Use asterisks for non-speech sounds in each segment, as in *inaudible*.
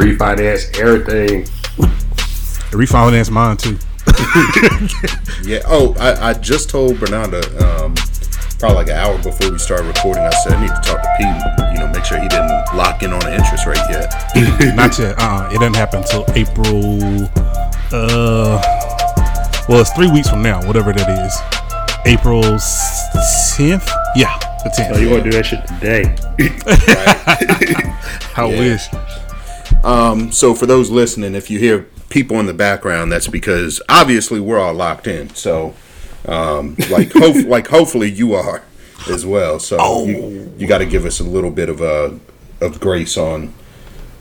refinance everything. Refinance mine too. *laughs* Yeah. Oh, I, I just told Bernardo um, probably like an hour before we started recording. I said I need to talk to Pete. You know, make sure he didn't lock in on the interest rate yet. *laughs* Not yet. Uh, it doesn't happen until April. Uh, well, it's three weeks from now, whatever that is. April tenth. Yeah, the tenth. Oh, you want to do that shit today? *laughs* I Yeah. wish. Um, so for those listening, if you hear people in the background, that's because obviously we're all locked in. So, um, like, hope, *laughs* like hopefully you are as well. So you, you got to give us a little bit of a of grace on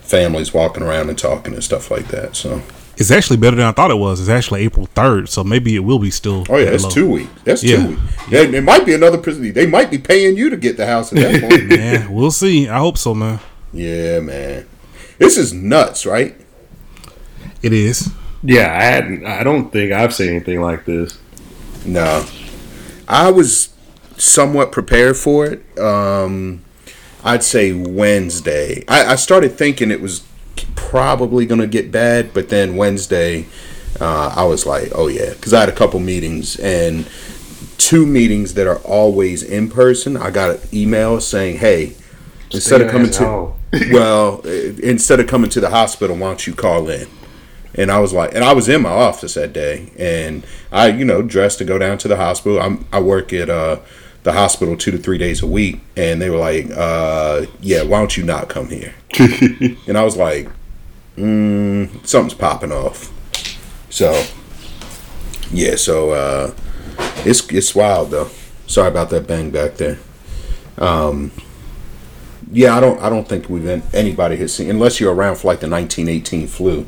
families walking around and talking and stuff like that. So, It's actually better than I thought it was. It's actually April third, so maybe it will be still. oh yeah, that's two weeks. That's Yeah. two weeks. Yeah, it might be another prison. They might be paying you to get the house at that *laughs* point. Yeah, we'll see. I hope so, man. yeah, man. This is nuts, right? It is. Yeah, I hadn't. I don't think I've seen anything like this. No, I was somewhat prepared for it. Um, I'd say Wednesday. I, I started thinking it was probably going to get bad, but then Wednesday, uh, I was like, oh yeah, because I had a couple meetings and two meetings that are always in person. I got an email saying, hey, instead of coming to *laughs* well, instead of coming to the hospital, why don't you call in? And I was like, and I was in my office that day, and I, you know, dressed to go down to the hospital. I'm, I work at uh, the hospital two to three days a week, and they were like, uh, "Yeah, why don't you not come here?" *laughs* and I was like, mm, "Something's popping off." So, yeah, so uh, it's it's wild though. Sorry about that bang back there. Um, yeah, I don't I don't think we've been, anybody has seen unless you're around for like the 1918 flu.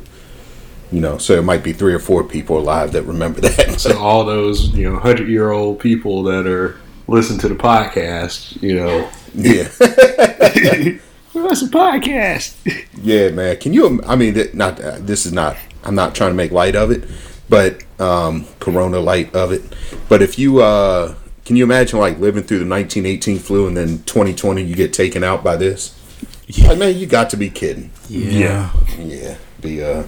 You know, so it might be three or four people alive that remember *laughs* that. So all those you know hundred year old people that are listening to the podcast, you know, yeah, *laughs* what's a podcast? yeah, man. Can you? I mean, not uh, this is not. I'm not trying to make light of it, but um, Corona light of it. But if you uh, can you imagine like living through the 1918 flu and then 2020 you get taken out by this? Like, man, you got to be kidding. Yeah. Yeah, be uh.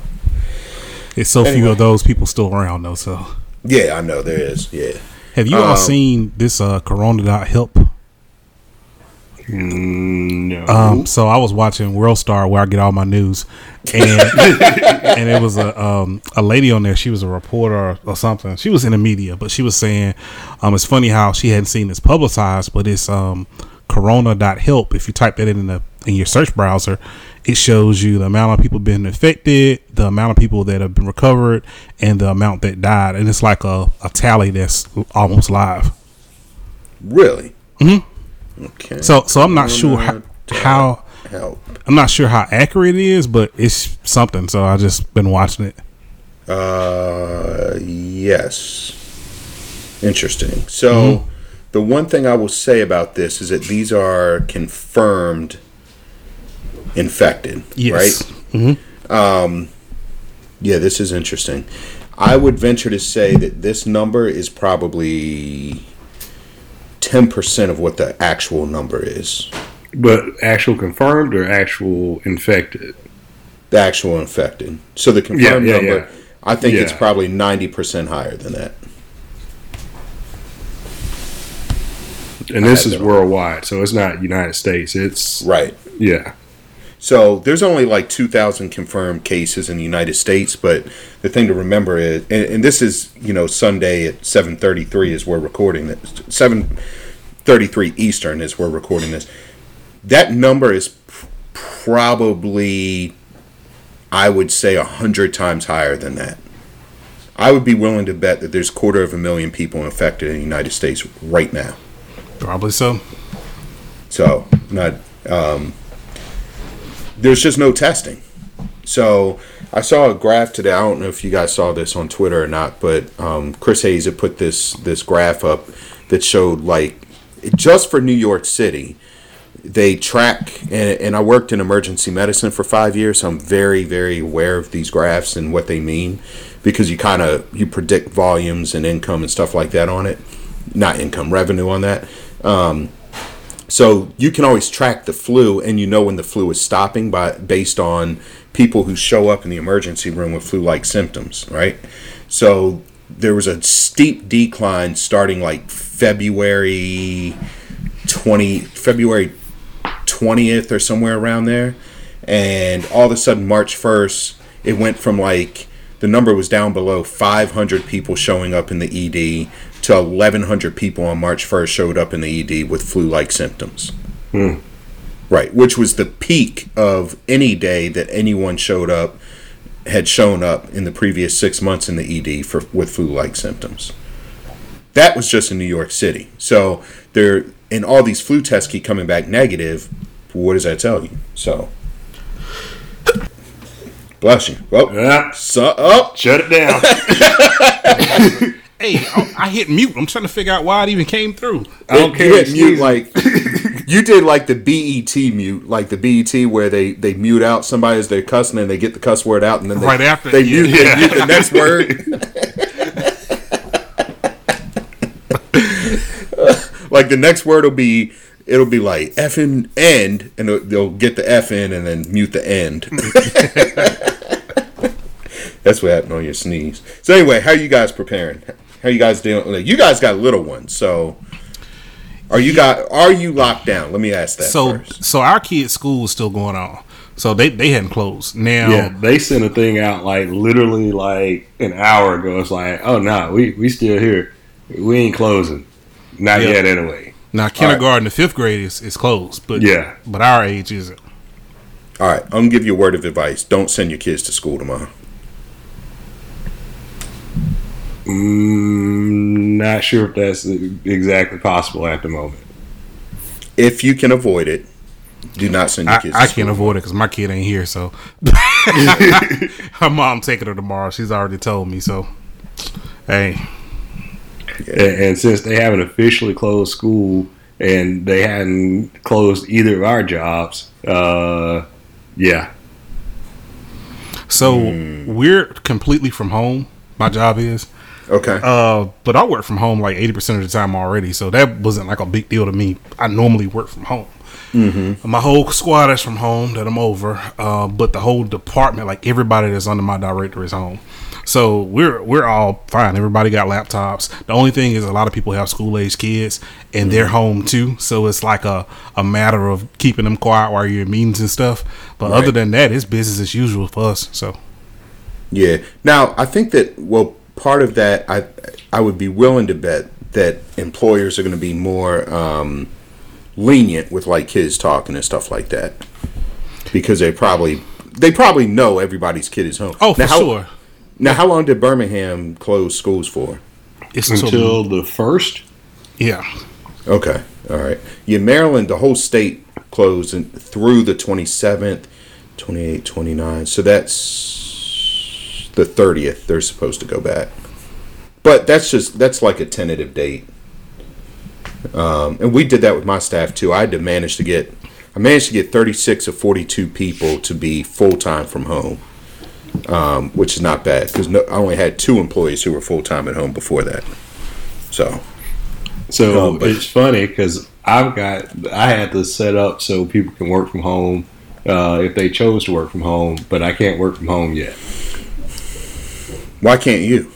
It's so few of those people still around though. So, Yeah, I know there is. Yeah. have you all Um, seen this uh, Corona.help? No. Um, so I was watching World Star where I get all my news, and *laughs* and it was a um, a lady on there. She was a reporter or, or something. She was in the media, but she was saying, um, it's funny how she hadn't seen this publicized, but it's um, Corona.help. If you type that in, the in your search browser, it shows you the amount of people been infected, the amount of people that have been recovered, and the amount that died, and it's like a, a tally that's almost live. Really? Mm-hmm. Okay. So so I'm not sure how, how help. I'm not sure how accurate it is, but it's something. So I just been watching it. Uh, yes. Interesting. So, the one thing I will say about this is that these are confirmed infected, Yes. right? Um, yeah, this is interesting. I would venture to say that this number is probably 10% of what the actual number is. but actual confirmed or actual infected? The actual infected. So the confirmed yeah, number, yeah. I think it's probably 90% higher than that. And this is worldwide, so it's not United States. It's Right. yeah. So there's only like 2,000 confirmed cases in the United States, but the thing to remember is, and, and this is you know Sunday at 7:33 is we're recording this. 7:33 Eastern is we're recording this. That number is p- probably, I would say, a hundred times higher than that. I would be willing to bet that there's quarter of a million people infected in the United States right now. Probably so. So not um, there's just no testing. So I saw a graph today. I don't know if you guys saw this on Twitter or not, but um, Chris Hayes had put this this graph up that showed like just for New York City, they track and, and I worked in emergency medicine for five years, so I'm very very aware of these graphs and what they mean because you kind of you predict volumes and income and stuff like that on it, not income revenue on that. Um, so you can always track the flu, and you know when the flu is stopping by based on people who show up in the emergency room with flu-like symptoms, right? So there was a steep decline starting like February 20 February 20th or somewhere around there and all of a sudden March 1st it went from like the number was down below 500 people showing up in the ED to 1100 people on March 1st showed up in the ED with flu-like symptoms. Hmm. Right, which was the peak of any day that anyone showed up had shown up in the previous 6 months in the ED for with flu-like symptoms. That was just in New York City. So there and all these flu tests keep coming back negative. What does that tell you? So Bless you. Oh, Yeah. so, oh, Shut it down. *laughs* Hey, I, I hit mute. I'm trying to figure out why it even came through. I don't you care. hit mute like you did like the BET mute, like the BET where they they mute out somebody as they're cussing and they get the cuss word out and then they, Right after, they yeah. mute, they mute the next *laughs* word. *laughs* like the next word will be it'll be like effing end and they'll- they'll get the F in and then mute the end. *laughs* That's what happened on your sneeze. So anyway, how are you guys preparing? How you guys dealing? like, You guys got little ones, so are you got are you locked down? Let me ask that So, first. so our kids' school is still going on. So they they hadn't closed. Now, Yeah, they sent a thing out like literally like an hour ago. It's like, oh no, we we still here. We ain't closing. Not Yeah. yet, anyway. now kindergarten, the fifth grade is, is closed, but Yeah. but our age isn't. All right, I'm gonna give you a word of advice. Don't send your kids to school tomorrow. Mm, not sure if that's exactly possible at the moment. If you can avoid it, do not send your I, kids. I to can't avoid it because my kid ain't here. So *laughs* her mom taking her tomorrow. She's already told me. So hey, And, and since they haven't officially closed school and they hadn't closed either of our jobs, uh, yeah, so Hmm. we're completely from home. My job is. Okay. Uh, but I work from home like eighty percent of the time already, so that wasn't like a big deal to me. I normally work from home. Mm-hmm. My whole squad is from home that I'm over, uh, but the whole department, like everybody that's under my director, is home. So we're we're all fine. Everybody got laptops. The only thing is a lot of people have school age kids and they're home too. So it's like a, a matter of keeping them quiet while you're in meetings and stuff. But Right. other than that, it's business as usual for us. So Yeah. Now, I think that well, part of that, I I would be willing to bet that employers are going to be more um, lenient with like kids talking and stuff like that, because they probably they probably know everybody's kid is home. oh, for now, how, sure, Now, how long did Birmingham close schools for? it's until the first. yeah. Okay. All right. Yeah, Maryland, the whole state closed in, through the 27th, 28, 29. So that's the 30th. They're supposed to go back. But that's just, that's like a tentative date. Um, and we did that with my staff too. I had to manage to get, I managed to get 36 of 42 people to be full time from home, um, which is not bad because no, I only had two employees who were full time at home before that. So, So No, but- it's funny because I've got I had this set up so people can work from home uh, if they chose to work from home, but I can't work from home yet why can't you?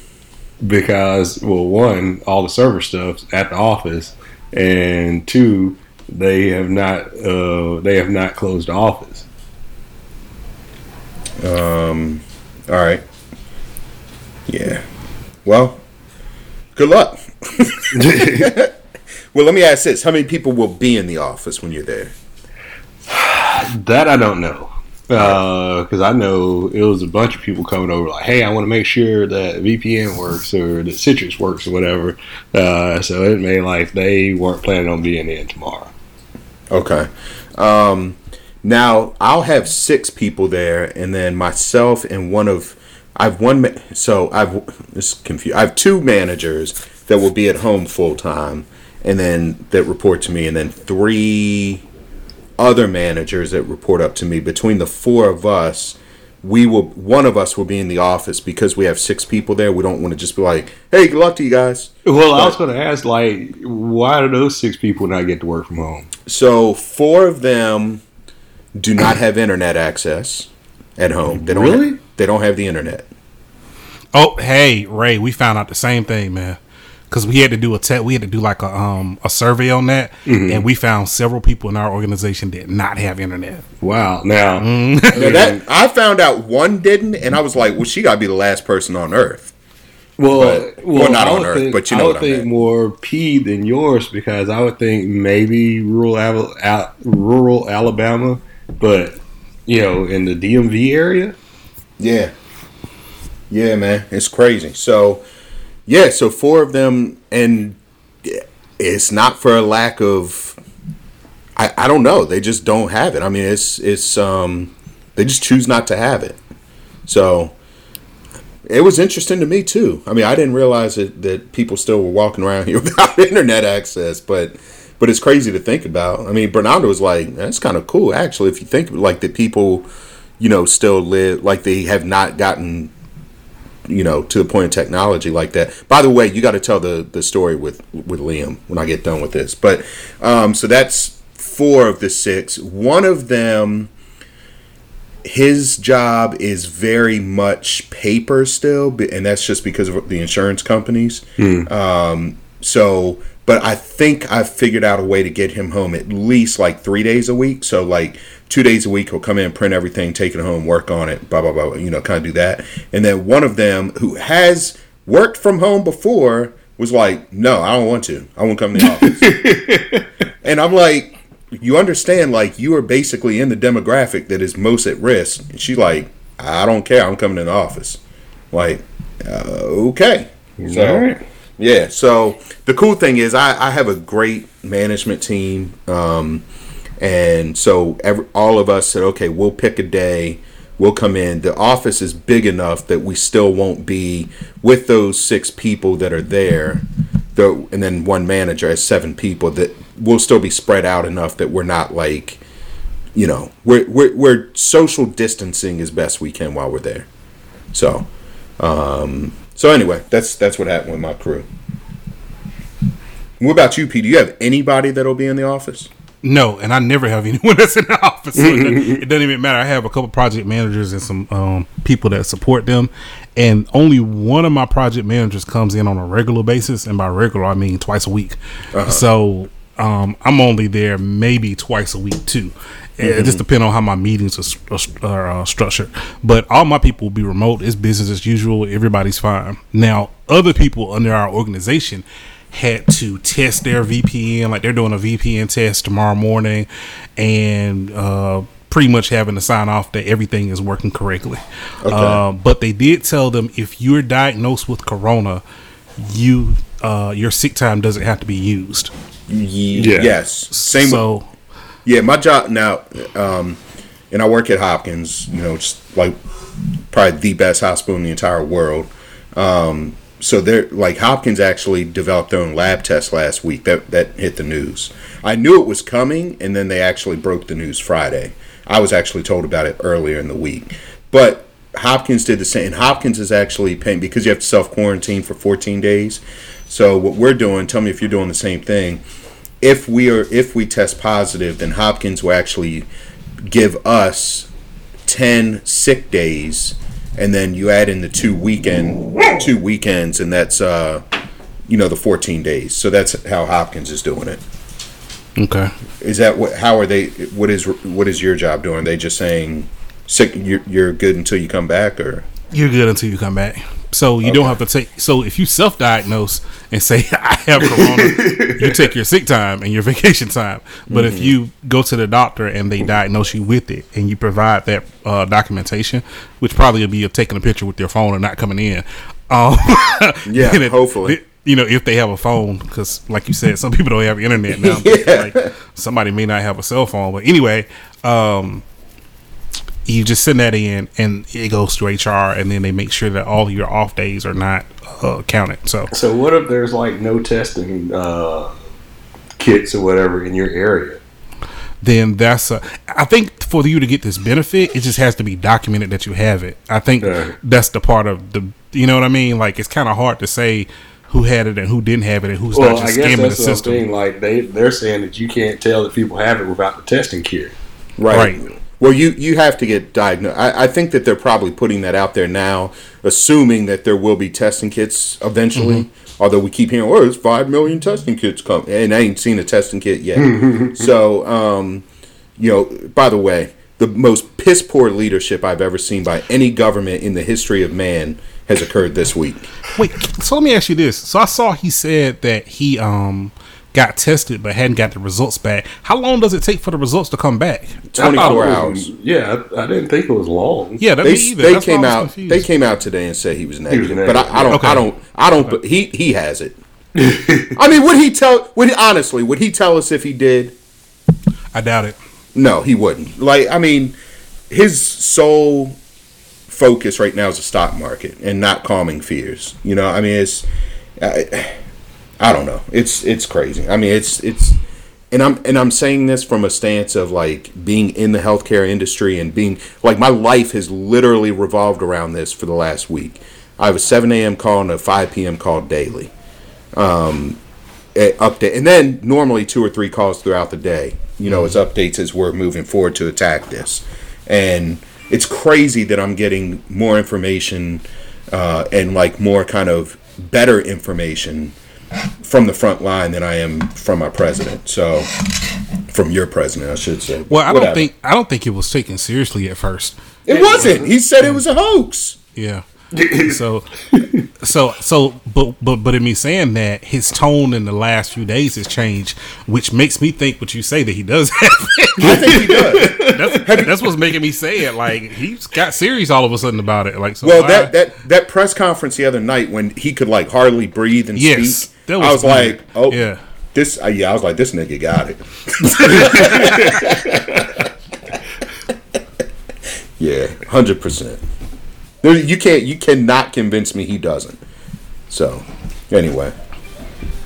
because well, one, all the server stuff's at the office, and two, they have not uh, they have not closed the office. Um, all right. Yeah. Well, good luck. *laughs* well, let me ask this: How many people will be in the office when you're there? *sighs* That I don't know. Because I know it was a bunch of people coming over, like, "Hey, I want to make sure that VPN works or that Citrix works or whatever." Uh, so it made like they weren't planning on being in tomorrow. Okay. Um, now I'll have six people there, and then myself and one of I've one. Ma- so I've this confused. I have two managers that will be at home full time, and then that report to me, and then three other managers that report up to me. Between the four of us, we will. One of us will be in the office because we have six people there. We don't want to just be like, "Hey, good luck to you guys." Well, I was going to ask, like, why do those six people not get to work from home? So four of them do not have internet access. at home. They don't Really? Have, they don't have the internet. Oh, hey Ray, we found out the same thing, man. Because we had to do a test. we had to do like a um a survey on that, and we found several people in our organization did not have internet. Wow. Now, Now that I found out one didn't, and I was like, well, she got to be the last person on earth. well, but- well, well, not on Earth, think, but you I know would what I think meant. more P than yours because I would think maybe rural Al- Al- rural Alabama, but you know, in the DMV area. Yeah. Yeah, man. It's crazy. So, yeah, so four of them, and it's not for a lack of. I, I don't know. They just don't have it. I mean, it's it's um they just choose not to have it. So it was interesting to me too. I mean, I didn't realize that, that people still were walking around here *laughs* without internet access, but but it's crazy to think about. I mean, Bernardo was like, that's kind of cool actually. If you think like that, people, you know, still live like they have not gotten, you know, to the point of technology like that. By the way, you got to tell the the story with with Liam when I get done with this. But um, so that's four of the six. One of them his job is very much paper still, and that's just because of the insurance companies. Um, so, but I think I've figured out a way to get him home at least like three days a week. So, like two days a week, he'll come in, print everything, take it home, work on it, blah blah blah. You know, kind of do that. And then one of them who has worked from home before was like, "No, I don't want to. I won't come to the *laughs* office." And I'm like, you understand, like, you are basically in the demographic that is most at risk. And she's like, I don't care. I'm coming in the office. Like, uh, okay. So, All right. yeah. So the cool thing is, I, I have a great management team. Um, and so every, all of us said, okay, we'll pick a day. We'll come in. The office is big enough that we still won't be with those six people that are there. The, and then one manager has seven people that we'll still be spread out enough that we're not like, you know, we're, we're, we're social distancing as best we can while we're there. So, um, so anyway, that's that's what happened with my crew. What about you, Pete? Do you have anybody that'll be in the office? No, and I never have anyone *laughs* that's in the office. So it, doesn't, *laughs* it doesn't even matter. I have a couple project managers and some um, people that support them, and only one of my project managers comes in on a regular basis, and by regular I mean twice a week. So um, I'm only there maybe twice a week too. It just depends on how my meetings are, are uh, structured. But all my people will be remote. It's business as usual. Everybody's fine. Now, other people under our organization had to test their VPN, like they're doing a VPN test tomorrow morning, and uh, pretty much having to sign off that everything is working correctly. Uh, but they did tell them if you're diagnosed with corona, you uh, your sick time doesn't have to be used. Yeah. Yes. Same. with- So Yeah, my job now, um, and I work at Hopkins. You know, just like probably the best hospital in the entire world. Um, so they're like Hopkins actually developed their own lab test last week. That that hit the news. I knew it was coming, and then they actually broke the news Friday. I was actually told about it earlier in the week, but Hopkins did the same. And Hopkins is actually paying because you have to self quarantine for 14 days. So what we're doing, tell me if you're doing the same thing if we are if we test positive, then Hopkins will actually give us ten sick days, and then you add in the two weekend two weekends, and that's uh, you know the fourteen days. So that's how Hopkins is doing it. okay, Is that what? How are they? What is what is your job doing? Are they just saying sick? You're, you're good until you come back, or you're good until you come back. So you don't have to take. So if you self-diagnose and say *laughs* I have corona, you take your sick time and your *laughs* vacation time. But if you go to the doctor and they diagnose you with it, and you provide that uh, documentation, which probably will be of taking a picture with your phone and not coming in. Um, *laughs* Yeah, it- hopefully. you know, if they have a phone, because like you said, some people don't have internet now. Yeah. like, somebody may not have a cell phone, but anyway, um, you just send that in, and it goes to HR, and then they make sure that all your off days are not uh, counted. So So what if there's like no testing uh, kits or whatever in your area? then that's a, I think for you to get this benefit, it just has to be documented that you have it. I think Right. that's the part of the, you know what I mean? Like it's kind of hard to say who had it and who didn't have it and who's Well, not I just guess scamming the that's the system. thing. Like they they're saying that you can't tell that people have it without the testing kit. Right. Well, you you have to get diagnosed. I, I think that they're probably putting that out there now, assuming that there will be testing kits eventually. Although we keep hearing, "Oh, there's five million testing kits come," and I ain't seen a testing kit yet. *laughs* so, um, you know, by the way, the most piss poor leadership I've ever seen by any government in the history of man has occurred this week. Wait, so let me ask you this. So I saw he said that he um got tested but hadn't got the results back. How long does it take for the results to come back? I thought Twenty it four was- hours. Yeah, I, I didn't think it was long. Yeah, that They, me either. they That's came out. confused. They came out today and said he was negative, negative, but I, I don't. Okay. I don't. I don't. But he he has it. *laughs* I mean, would he tell? Would he, honestly? Would he tell us if he did? I doubt it. No, he wouldn't. Like, I mean, his sole focus right now is the stock market and not calming fears. You know, I mean, it's, I, I don't know. It's it's crazy. I mean, it's it's, and I'm and I'm saying this from a stance of like being in the healthcare industry and being like my life has literally revolved around this for the last week. I have a 7 a.m. call and a 5 p.m. call daily eh, update, and then normally two or three calls throughout the day. You know, as updates as we're moving forward to attack this, and it's crazy that I'm getting more information uh, and like more kind of better information from the front line than I am from my president. So, from your president, I should say. Well, I don't think I don't think it was taken seriously at first. it wasn't. He said it was a hoax. Yeah. *laughs* so, so, so, but, but, but in me saying that, his tone in the last few days has changed, which makes me think what you say that he does *laughs* have. it. I think he does. that's, *laughs* that's what's making me say it. Like he's got serious all of a sudden about it. Like, so Well, why- that, that that press conference the other night when he could like hardly breathe and Yes, speak, that I was was like, oh, Yeah. this. Uh, yeah, I was like, this nigga got it. *laughs* yeah, hundred percent. You can't, you cannot convince me he doesn't. So, anyway,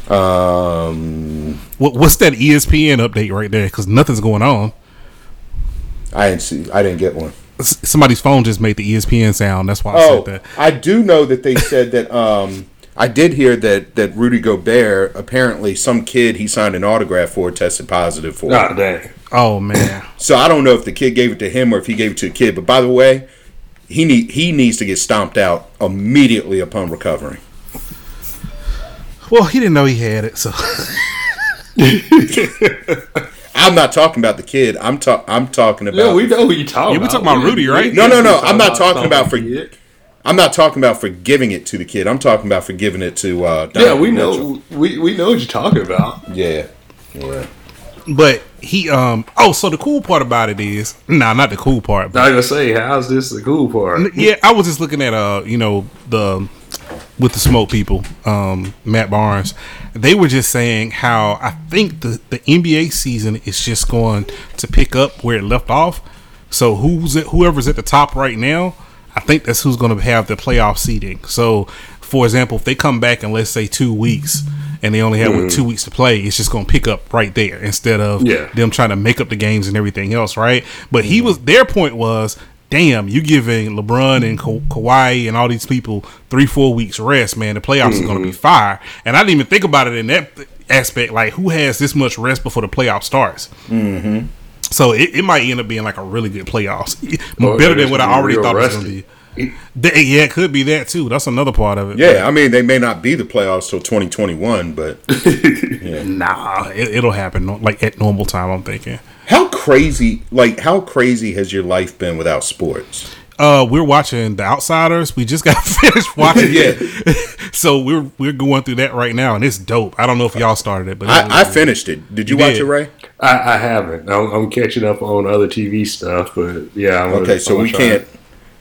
um, what, what's that ESPN update right there? Because nothing's going on. I didn't see, I didn't get one. S- Somebody's phone just made the ESPN sound. That's why I Oh, said that. I do know that they said that. Um, I did hear that that Rudy Gobert apparently some kid he signed an autograph for tested positive for. Ah, dang. Oh man. So I don't know if the kid gave it to him or if he gave it to a kid. But by the way, he need he needs to get stomped out immediately upon recovering. Well, he didn't know he had it, so *laughs* I'm not talking about the kid. I'm talk I'm talking about. Yeah, we know who you talking Yeah, we talking about Rudy, right? No, no, no, I'm not talking talking about for- kid. I'm not talking about forgiving it to the kid. I'm talking about forgiving it to. Uh, Yeah, we Mitchell. know. We, we know what you're talking about. Yeah, yeah. but he um oh so the cool part about it is nah not the cool part but I was gonna say, how's this the cool part? yeah I was just looking at uh you know the with the smoke people um Matt Barnes they were just saying how I think the the NBA season is just going to pick up where it left off so who's at, whoever's at the top right now I think that's who's going to have the playoff seeding so for example if they come back in let's say two weeks and they only have what, mm-hmm. two weeks to play it's just going to pick up right there instead of Yeah. them trying to make up the games and everything else, right? But he mm-hmm. was their point was, damn, you giving LeBron and Ka- Kawhi and all these people three, four weeks rest, man. The playoffs are going to be mm-hmm. fire. And I didn't even think about it in that aspect. Like, who has this much rest before the playoff starts? Mm-hmm. So it, it might end up being like a really good playoffs, *laughs* Or oh, better than what I already thought it was going to be. Th- yeah, it could be that too. That's another part of it. Yeah, I mean they may not be the playoffs till 2021, but *laughs* Nah, it, it'll happen like at normal time. I'm thinking. how crazy, like how crazy has your life been without sports? Uh, we're watching The Outsiders. We just got *laughs* finished watching Yeah. it, *laughs* so we're we're going through that right now, and it's dope. I don't know if y'all started it, but it I, I finished it. Did you, You watch did. it, Ray? I, I haven't. I'm, I'm catching up on other TV stuff, but yeah. I'm gonna- Okay, so I'm we can't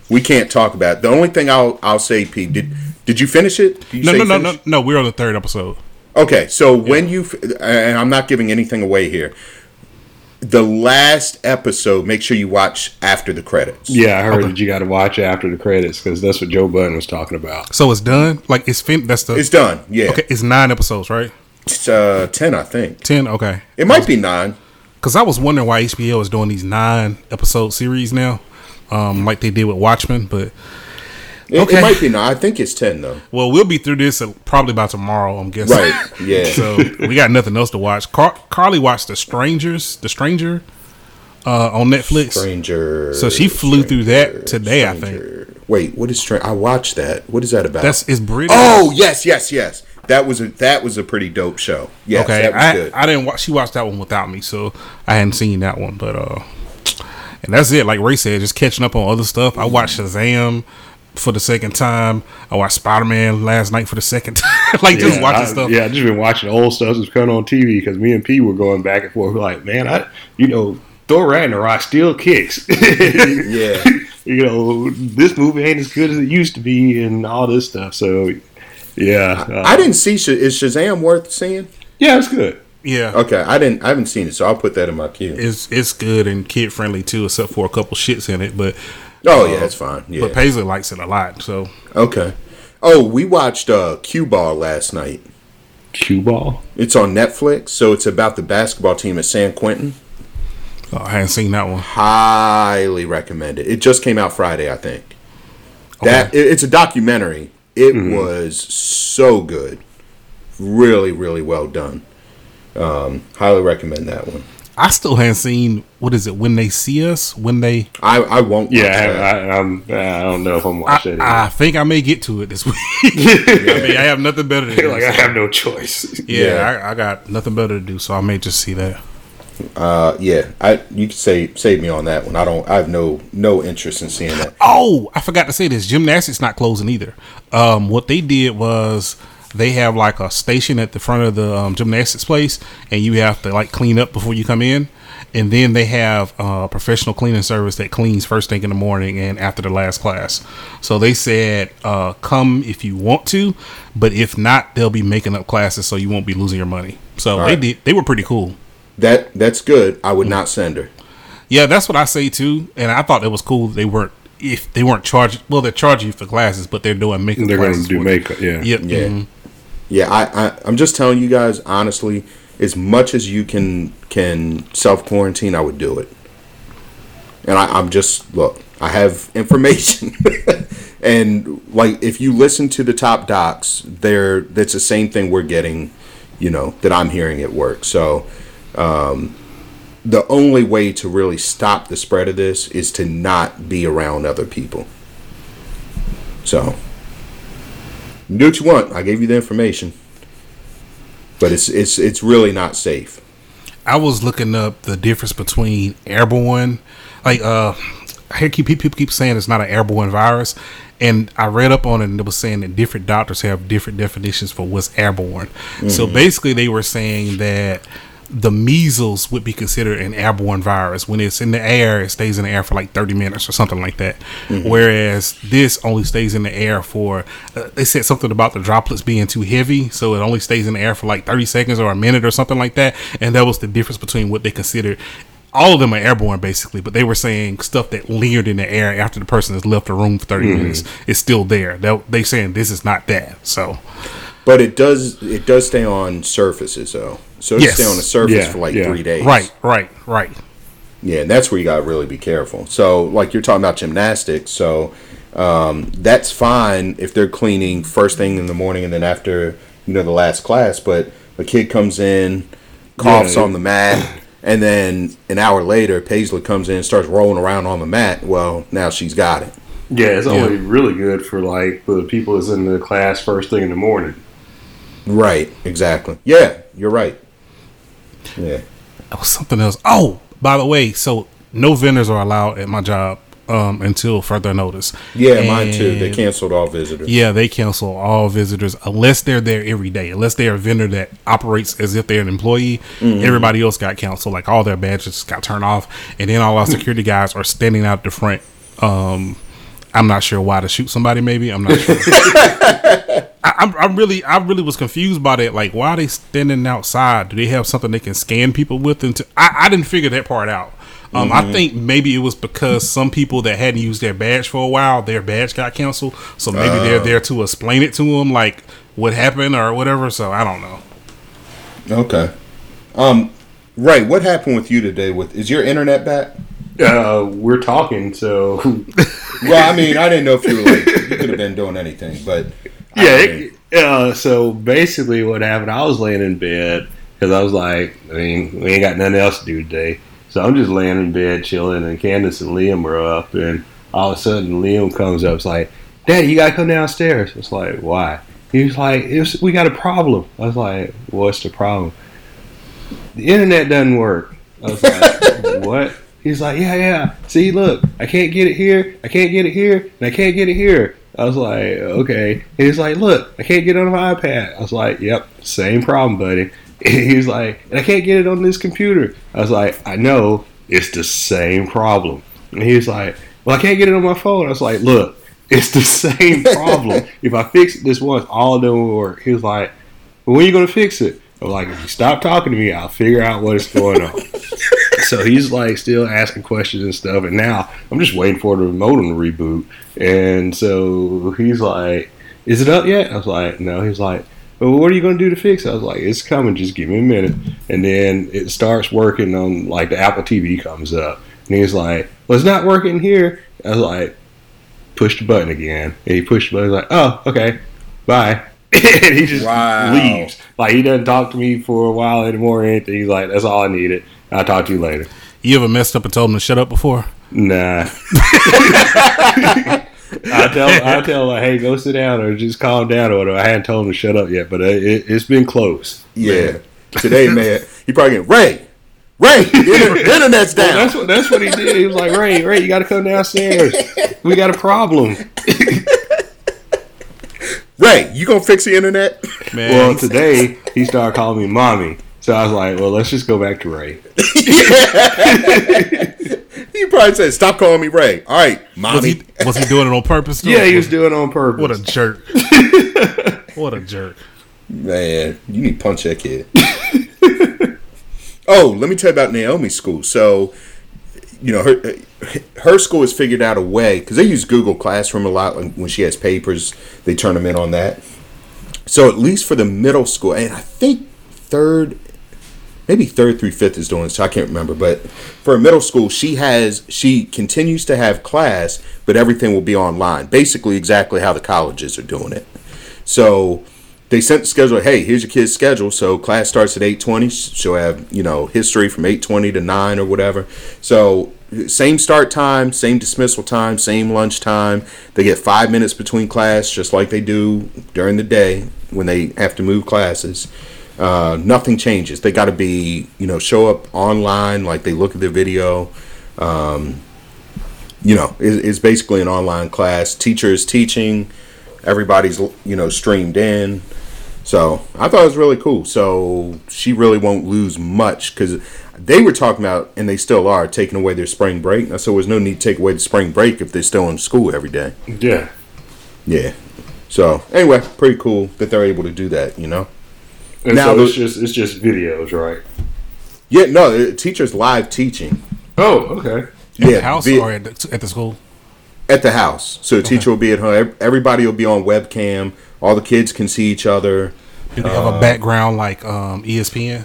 we can't talk about it. The only thing I'll I'll say, Pete, did did you finish it? Did you no, say no, you no, no, no. We're on the third episode. Okay, so when you f- and I'm not giving anything away here. The last episode, make sure you watch after the credits. Yeah, I heard that you got to watch after the credits because that's what Joe Budden was talking about. So it's done. Like it's fin. That's the It's done. Yeah, okay. It's nine episodes, right? it's uh, ten, I think. Ten. Okay. It might be nine. Because I was wondering why HBO is doing these nine episode series now, um, like they did with Watchmen. But It, Okay. it might be nine. I think it's ten though. well, we'll be through this uh, probably by tomorrow. I'm guessing. Right. *laughs* Yeah. So we got nothing else to watch. Car- Carly watched The Strangers, The Stranger. uh, on Netflix. Stranger. So she flew through that today, I think. Wait, what is Stranger? I watched that. What is that about? That's it's British. oh yes, yes, yes. That was a that was a pretty dope show. Yes, okay. that was I, good. I didn't watch. She watched that one without me, so I hadn't seen that one. But uh, and that's it. Like Ray said, just catching up on other stuff. I watched Shazam for the second time. I watched Spider Man last night for the second *laughs* time. like just yeah, watching I, stuff. Yeah, I just been watching old stuff that's coming on TV because me and P were going back and forth. We're like, man, I, you know, Thor Ragnarok still kicks. *laughs* yeah. you know, this movie ain't as good as it used to be, and all this stuff. So, yeah, uh, I didn't see. Sh- Is Shazam worth seeing? yeah, it's good. Yeah. Okay, I didn't. I haven't seen it, so I'll put that in my queue. It's it's good and kid friendly too, except for a couple shits in it. But oh yeah, that's fine. Yeah. but Paisley likes it a lot. So okay. Oh, we watched uh, Q Ball last night. Cue ball. It's on Netflix, so it's about the basketball team at San Quentin. uh, I hadn't seen that one. Highly recommend it. It just came out Friday, I think. That it, it's a documentary. It was so good, really, really well done. Um, highly recommend that one. I still haven't seen what is it when they see us when they. I I won't. Yeah, watch I, that. I, I'm, I don't know if I'm I, watching that. I think I may get to it this *laughs* week. *laughs* I mean, I have nothing better to *laughs* do. like I have no choice. yeah, Yeah. I, I got nothing better to do, so I may just see that. Uh, yeah, I you can save save me on that one. I don't. I have no no interest in seeing that. Oh, I forgot to say this. Gymnastics not closing either. Um, what they did was they have like a station at the front of the um, gymnastics place, and you have to like clean up before you come in. And then they have a professional cleaning service that cleans first thing in the morning and after the last class. So they said, uh, come if you want to, but if not, they'll be making up classes so you won't be losing your money. So they did. They were pretty cool. That that's good. I would not send her. Yeah, that's what I say too. And I thought it was cool. They weren't if they weren't charging. Well, they're charging you for classes, but they're doing makeup. They're going to do makeup. Yeah. Yep. Yeah. mhm. Yeah, I, I I'm just telling you guys honestly. As much as you can can self quarantine, I would do it. And I, I'm just look. I have *laughs* information, and like if you listen to the top docs, there that's the same thing we're getting. You know that I'm hearing at work. So um, the only way to really stop the spread of this is to not be around other people. So do what you want. I gave you the information, but it's it's it's really not safe. I was looking up the difference between airborne, like uh, I hear keep people keep saying it's not an airborne virus, and I read up on it and it was saying that different doctors have different definitions for what's airborne. So basically, they were saying that the measles would be considered an airborne virus. When it's in the air, it stays in the air for like 30 minutes or something like that. Whereas this only stays in the air for, uh, they said something about the droplets being too heavy. So it only stays in the air for like 30 seconds or a minute or something like that. And that was the difference between what they considered. All of them are airborne basically, but they were saying stuff that lingered in the air after the person has left the room for 30 minutes is still there. They, they saying this is not that. So But it does it does stay on surfaces though. So it Yes. stay on the surface Yeah, for like yeah. three days. right, right, right. Yeah, and that's where you gotta really be careful. So like you're talking about gymnastics, so um, that's fine if they're cleaning first thing in the morning and then after you know the last class. But a kid comes in, coughs Yeah. on the mat, and then an hour later Paisley comes in and starts rolling around on the mat. Well, now she's got it. Yeah, it's only really good for like the people that's in the class first thing in the morning. Right. Exactly. Yeah, you're right. Yeah. That was something else. Oh, by the way, so no vendors are allowed at my job um, until further notice. Yeah, mine too. They canceled all visitors. Yeah, they cancel all visitors unless they're there every day. Unless they're a vendor that operates as if they're an employee, Mm-hmm. everybody else got canceled. Like all their badges got turned off, and then all our *laughs* security guys are standing out the front. Um, I'm not sure why to shoot somebody. Maybe I'm not sure. *laughs* I, I'm, I'm really, I really was confused by that. Like, why are they standing outside? Do they have something they can scan people with? Into I, I didn't figure that part out. Um, Mm-hmm. I think maybe it was because some people that hadn't used their badge for a while, their badge got canceled. So maybe they're Oh. there to explain it to them, like what happened or whatever. So I don't know. Okay. Um. Right. What happened with you today? With is your internet back? Uh, we're talking, so *laughs* Well, I mean, I didn't know if you were like you could have been doing anything, but I yeah. It, uh, so basically, what happened? I was laying in bed because I was like, I mean, we ain't got nothing else to do today. So I'm just laying in bed chilling, and Candace and Liam were up, and all of a sudden Liam comes up. It's like, Daddy, you gotta come downstairs. It's like, why? He was like, it's, we got a problem. I was like, what's the problem? The internet doesn't work. I was like, *laughs* what? He's like, yeah, yeah. See, look, I can't get it here. I can't get it here, and I can't get it here. I was like, okay. He's like, look, I can't get it on my iPad. I was like, yep, same problem, buddy. *laughs* He's like, and I can't get it on this computer. I was like, I know, it's the same problem. And he's like, well, I can't get it on my phone. I was like, look, it's the *laughs* same problem. if I fix it this once, all of them will work. He was like, well, when are you going to fix it? I'm like, if you stop talking to me, I'll figure out what is going on. *laughs* so he's like still asking questions and stuff. And now I'm just waiting for the modem to reboot. And so he's like, is it up yet? I was like, no. He's like, well, what are you going to do to fix it? I was like, it's coming. Just give me a minute. And then it starts working on, like, the Apple TV comes up. And he's like, well, it's not working here. I was like, push the button again. And he pushed the button. He's like, oh, okay, bye. *laughs* and he just Wow. leaves. Like, he doesn't talk to me for a while anymore or anything. He's like, that's all I needed. I'll talk to you later. You ever messed up and told him to shut up before? Nah. *laughs* I tell I tell like, hey, go sit down or just calm down or whatever. I hadn't told him to shut up yet, but it, it, it's been close. Yeah. Today, man, he probably getting Ray. Ray, the, inter- the *laughs* internet's Well, down. that's what that's what he did. He was like, Ray, Ray, you got to come downstairs. We got a problem. *laughs* Ray, you gonna fix the internet? Man, Well, today he started calling me mommy. So I was like, well, let's just go back to Ray. *laughs* *laughs* He probably said, "Stop calling me Ray." All right, was mommy. he was he doing it on purpose? too? Yeah, he was doing it on purpose. What a jerk! *laughs* what a jerk! Man, you need to punch that kid. oh, let me tell you about Naomi's school. So, you know, her her school has figured out a way because they use Google Classroom a lot when when she has papers. They turn them in on that. So at least for the middle school, and I think third, maybe third through fifth is doing this. I can't remember, but for middle school, she has she continues to have class, but everything will be online. Basically, exactly how the colleges are doing it. So they sent the schedule. Hey, here's your kid's schedule. So class starts at eight twenty. She'll have you know history from eight twenty to nine or whatever. So same start time, same dismissal time, same lunch time. They get five minutes between class, just like they do during the day when they have to move classes. Uh, nothing changes. They got to be you know show up online, like they look at the video. Um, you know, it, it's basically an online class. Teacher is teaching. Everybody's you know streamed in. So I thought it was really cool. So she really won't lose much because they were talking about, and they still are, taking away their spring break. So there's no need to take away the spring break if they're still in school every day. Yeah. Yeah. So anyway, pretty cool that they're able to do that. You know. And Now so the- it's just it's just videos, right? Yeah. No, the teachers live teaching. Oh, okay. At yeah. the house vi- or at the, at the school? at the house. So the teacher will be at home. Everybody will be on webcam. All the kids can see each other. Do they have Uh, a background like um, ESPN?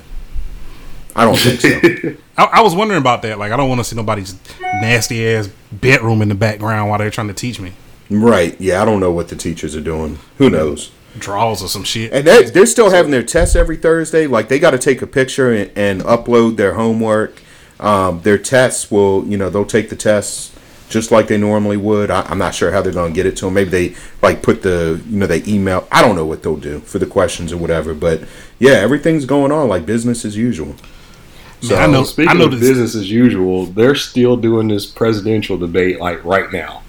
I don't think so. *laughs* I, I was wondering about that. Like, I don't want to see nobody's nasty ass bedroom in the background while they're trying to teach me right. Yeah. I don't know what the teachers are doing. Who knows? Draws or some shit. And they, they're still having their tests every Thursday. Like they got to take a picture and, and upload their homework. Um, their tests will, you know, they'll take the tests just like they normally would. I, I'm not sure how they're going to get it to them. Maybe they like put the, you know, they email. I don't know what they'll do for the questions or whatever. But yeah, everything's going on like business as usual. Man, I know. Speaking I know of this. business as usual, they're still doing this presidential debate like right now.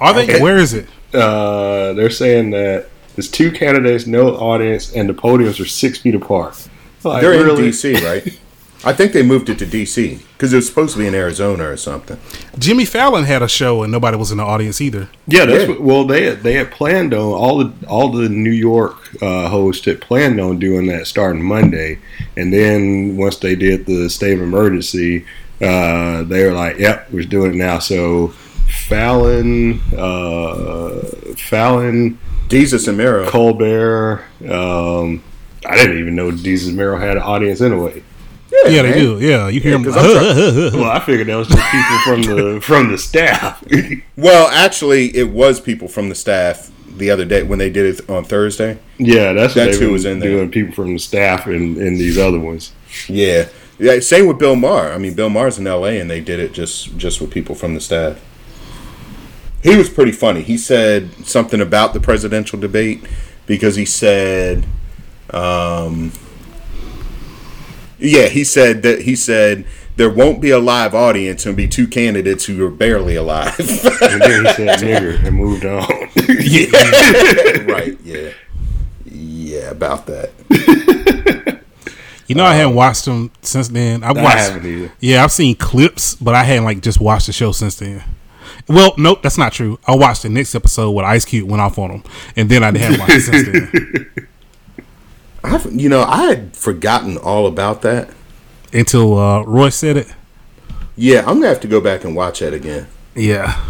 Are they? Where is it? Uh, they're saying that there's two candidates, no audience, and the podiums are six feet apart. Like, They're in? DC, *laughs* right? I think they moved it to DC because it was supposed to be in Arizona or something. Jimmy Fallon had a show and nobody was in the audience either. Yeah, that's Yeah. what. Well, they had, they had planned on all the all the New York uh, hosts had planned on doing that starting Monday, and then once they did the state of emergency, uh, they were like, "Yep, we're doing it now." So Fallon, uh, Fallon, Jesus and Miro. Colbert. Um, I didn't even know Jesus Mero had an audience anyway. Yeah, they do. Yeah, you hear Yeah, them. 'cause I'm *laughs* Well, I figured that was just people from the *laughs* from the staff. *laughs* Well, actually, it was people from the staff the other day when they did it on Thursday. yeah, that's, That's what they who was in there. doing. People from the staff and, and these other ones. Yeah. Yeah, same with Bill Maher. I mean, Bill Maher's in L.A. and they did it just just with people from the staff. He was pretty funny. He said something about the presidential debate because he said, um, yeah, he said that he said there won't be a live audience and be two candidates who are barely alive. And then he said nigger and moved on. *laughs* yeah, *laughs* right? Yeah, yeah, about that. You know, I hadn't watched them since then. I've I watched. haven't either. Yeah, I've seen clips, but I hadn't like just watched the show since then. Well, nope, that's not true. I watched the next episode where Ice Cube went off on him, and then I hadn't watched it since then I've, you know, I had forgotten all about that. until uh, Roy said it. Yeah, I'm gonna have to go back and watch that again. Yeah,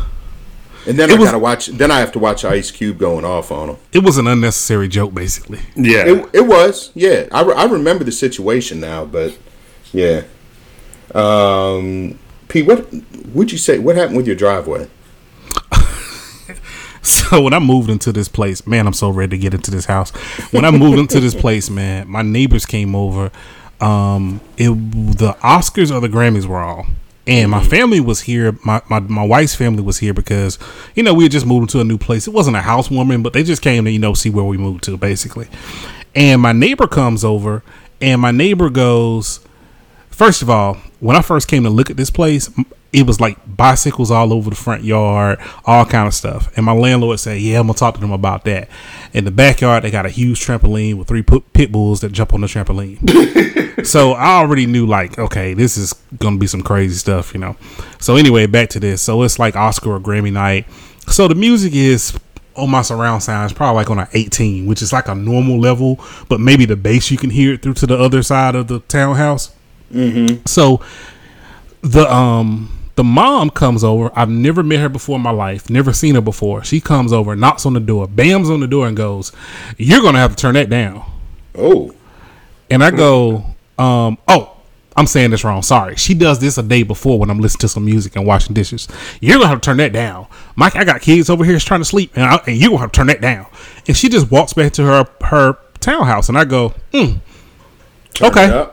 And then It I was- gotta watch. Then I have to watch Ice Cube going off on him. it was an unnecessary joke, basically. Yeah. It, it was, yeah. I, re- I remember the situation now, but yeah. Um, Pete, what would you say? What happened with your driveway? *laughs* So when I moved into this place, man, I'm so ready to get into this house. When I moved into this place, man, my neighbors came over. Um, it the Oscars or the Grammys were on, and my family was here. My, my my wife's family was here because you know we had just moved into a new place. It wasn't a housewarming, but they just came to you know see where we moved to basically. And my neighbor comes over, and my neighbor goes. First of all, when I first came to look at this place, it was like bicycles all over the front yard, all kind of stuff. And my landlord said, "Yeah, I'm gonna talk to them about that." In the backyard, they got a huge trampoline with three pit bulls that jump on the trampoline. *laughs* so I already knew, like, okay, this is gonna be some crazy stuff, you know. So anyway, back to this. So it's like Oscar or Grammy night. So the music is on my surround sound is probably like on an 18, which is like a normal level, but maybe the bass you can hear it through to the other side of the townhouse. So the um the mom comes over. I've never met her before in my life, never seen her before. She comes over, knocks on the door, bams on the door, and goes, "You're gonna have to turn that down." Oh, And I go, um, "Oh, I'm saying this wrong. Sorry." She does this a day before when I'm listening to some music and washing dishes. You're gonna have to turn that down, Mike. I got kids over here trying to sleep, and, I, and you gonna have to turn that down. And she just walks back to her her townhouse, and I go, turn Okay.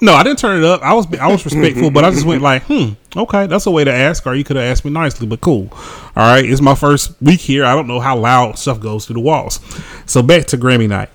No, I didn't turn it up. I was I was respectful, but I just went *laughs* like, hmm, okay, that's a way to ask, or you could have asked me nicely, but cool. All right, it's my first week here. I don't know how loud stuff goes through the walls. So back to Grammy night.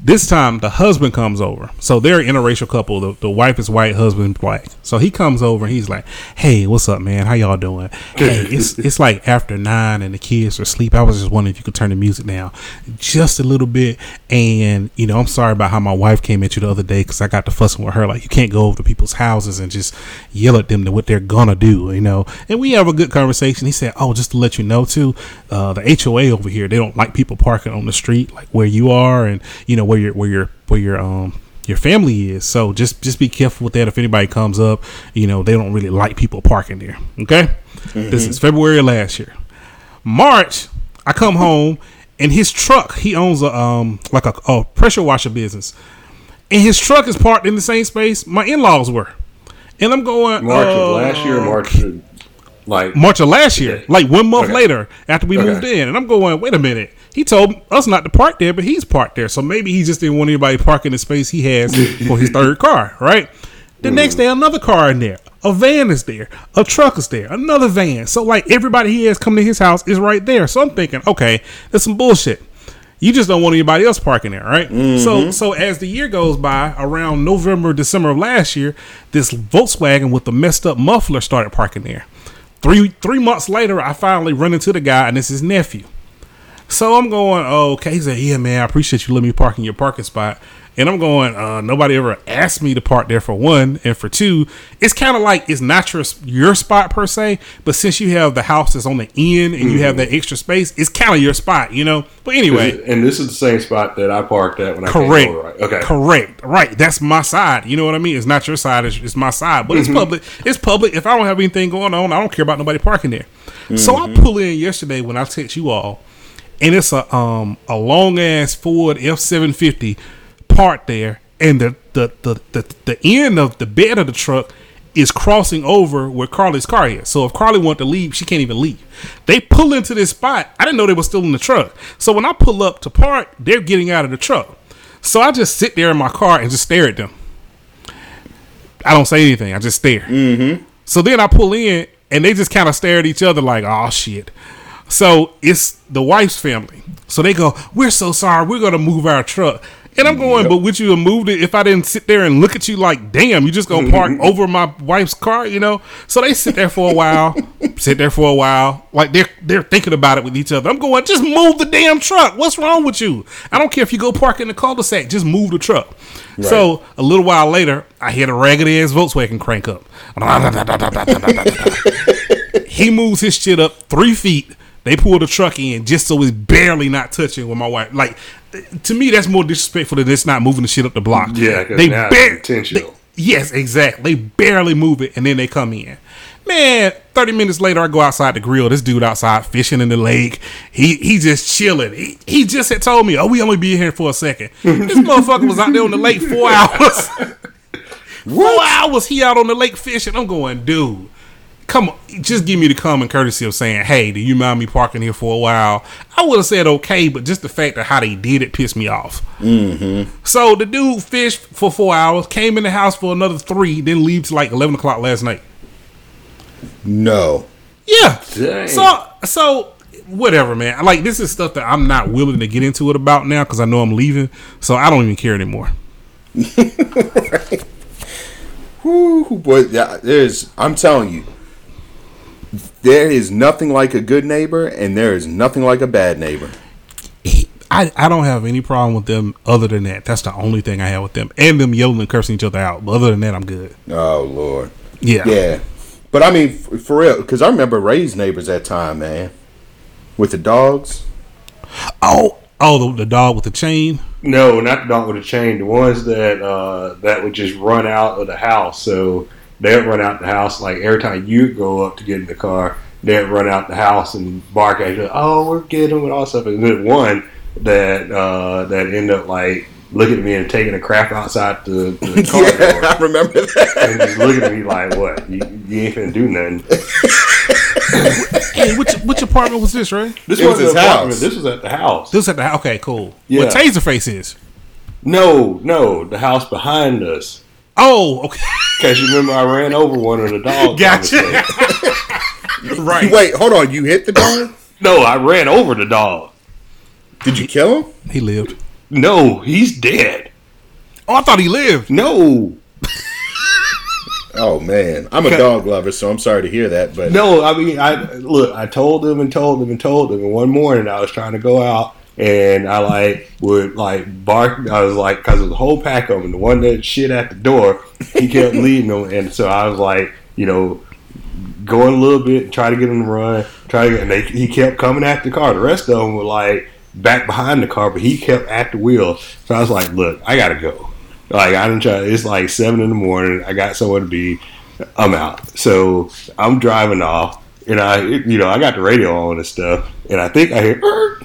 This time the husband comes over. So they're an interracial couple. The, the wife is white, husband black. So he comes over and he's like, Hey, what's up, man? How y'all doing? *laughs* Hey, it's it's like after nine and the kids are asleep. I was just wondering if you could turn the music down just a little bit. And, you know, I'm sorry about how my wife came at you the other day because I got to fussing with her. Like, you can't go over to people's houses and just yell at them to what they're gonna do, you know. And we have a good conversation. He said, Oh, just to let you know too, uh, the HOA over here, they don't like people parking on the street like where you are and you know where your where your where your um your family is. So just just be careful with that. If anybody comes up, you know, they don't really like people parking there. Okay? This is February of last year. March, I come home and his truck, he owns a um like a, a pressure washer business. And his truck is parked in the same space my in-laws were. And I'm going March uh, of last year, March of, like March of last year, like one month Okay. later after we Okay. moved in. And I'm going, wait a minute. He told us not to park there, but he's parked there. So maybe he just didn't want anybody parking the space he has for his third car, right? The mm. next day, another car in there. A van is there. A truck is there. Another van. So, like, everybody he has come to his house is right there. So I'm thinking, okay, that's some bullshit. You just don't want anybody else parking there, right? So, mm-hmm. so as the year goes by, around November, December of last year, this Volkswagen with the messed up muffler started parking there. Three three months later, I finally run into the guy, and it's his nephew. So I'm going, oh, okay. He said, yeah, man, I appreciate you letting me park in your parking spot. And I'm going, uh, nobody ever asked me to park there for one. And for two, it's kind of like it's not your, your spot per se, but since you have the house that's on the end and you have that mm-hmm. extra space, it's kind of your spot, you know? But anyway, and this is the same spot that I parked at when I Correct. came over, right? Okay. Correct. Right. That's my side. You know what I mean? It's not your side. It's, it's my side. But it's mm-hmm. public. It's public. If I don't have anything going on, I don't care about nobody parking there. So I mm-hmm. pull in yesterday when I text you all, and it's a um a long ass Ford F seven fifty part there, and the the, the the the end of the bed of the truck is crossing over where Carly's car is. So if Carly wanted to leave, she can't even leave. They pull into this spot. I didn't know they were still in the truck. So when I pull up to park, they're getting out of the truck. So I just sit there in my car and just stare at them. I don't say anything. I just stare. Mm-hmm. So then I pull in, and they just kind of stare at each other like, "Oh shit." So it's the wife's family. So they go, "We're so sorry. We're gonna move our truck." And I'm going, but would you have moved it if I didn't sit there and look at you like, damn, you just gonna park mm-hmm. over my wife's car, you know? So they sit there for a while, *laughs* sit there for a while, like they're they're thinking about it with each other. I'm going, just move the damn truck. What's wrong with you? I don't care if you go park in the cul-de-sac, just move the truck. So a little while later, I hear the raggedy ass Volkswagen crank up. *laughs* he moves his shit up three feet. They pull the truck in just so it's barely not touching with my wife. Like to me, that's more disrespectful than it's not moving the shit up the block. Yeah, they now it's bar- intentional. they- yes, exactly. They barely move it, and then they come in. Man, thirty minutes later, I go outside the grill. This dude outside fishing in the lake. He he just chilling. He, he just had told me, "Oh, we only be here for a second. *laughs* this motherfucker was out there on the lake four *laughs* hours. four hours he out on the lake fishing. I'm going, dude. Come on, just give me the common courtesy of saying, "Hey, do you mind me parking here for a while?" I would have said okay, but just the fact of how they did it pissed me off. Mm-hmm. So the dude fished for four hours, came in the house for another three, then leaves like eleven o'clock last night. No. Yeah. Dang. So so whatever, man. Like this is stuff that I'm not willing to get into it about now because I know I'm leaving, so I don't even care anymore. *laughs* Whew, boy, yeah, there's. I'm telling you, there is nothing like a good neighbor, and there is nothing like a bad neighbor. I, I don't have any problem with them other than that. That's the only thing I have with them. And them yelling and cursing each other out. But other than that, I'm good. Oh Lord. Yeah. Yeah, but I mean, f- for real, because I remember Ray's neighbors that time, man, with the dogs. Oh, oh, the, the dog with the chain. No, not the dog with the chain. The ones that uh, that would just run out of the house. So they'd run out the house like every time you go up to get in the car, they'd run out the house and bark at you. Oh, we're getting them and all stuff. And then one that uh, that ended up like looking at me and taking a crap outside the, the *laughs* car Yeah, door. I remember that. And just looking at me like, "What? You, you ain't finna do nothing." Hey, which which apartment was this, right? This was wasn't his the apartment. house. This was at the house. This was at the house. okay, cool. Yeah. What Taserface is? No, no, the house behind us. Oh, okay. Because you remember, I ran over one of the dogs. Gotcha. *laughs* right. Wait, hold on. You hit the dog? No, I ran over the dog. Did you kill him? He lived. No, he's dead. Oh, I thought he lived. No, *laughs* Oh man, I'm a dog lover, so I'm sorry to hear that. But no. I mean, I look. I told him and told him and told him. And one morning, I was trying to go out, and I like would like bark. I was like, because a whole pack of them. The one that shit at the door, he kept *laughs* leading them, and so I was like, you know, going a little bit, try to get him to run, try to get, and they, he kept coming at the car. The rest of them were like back behind the car, but he kept at the wheel. So I was like, look, I gotta go. Like I didn't try. It's like seven in the morning. I got somewhere to be. I'm out. So I'm driving off, and I, you know, I got the radio on and stuff, and I think I hear, "Er,"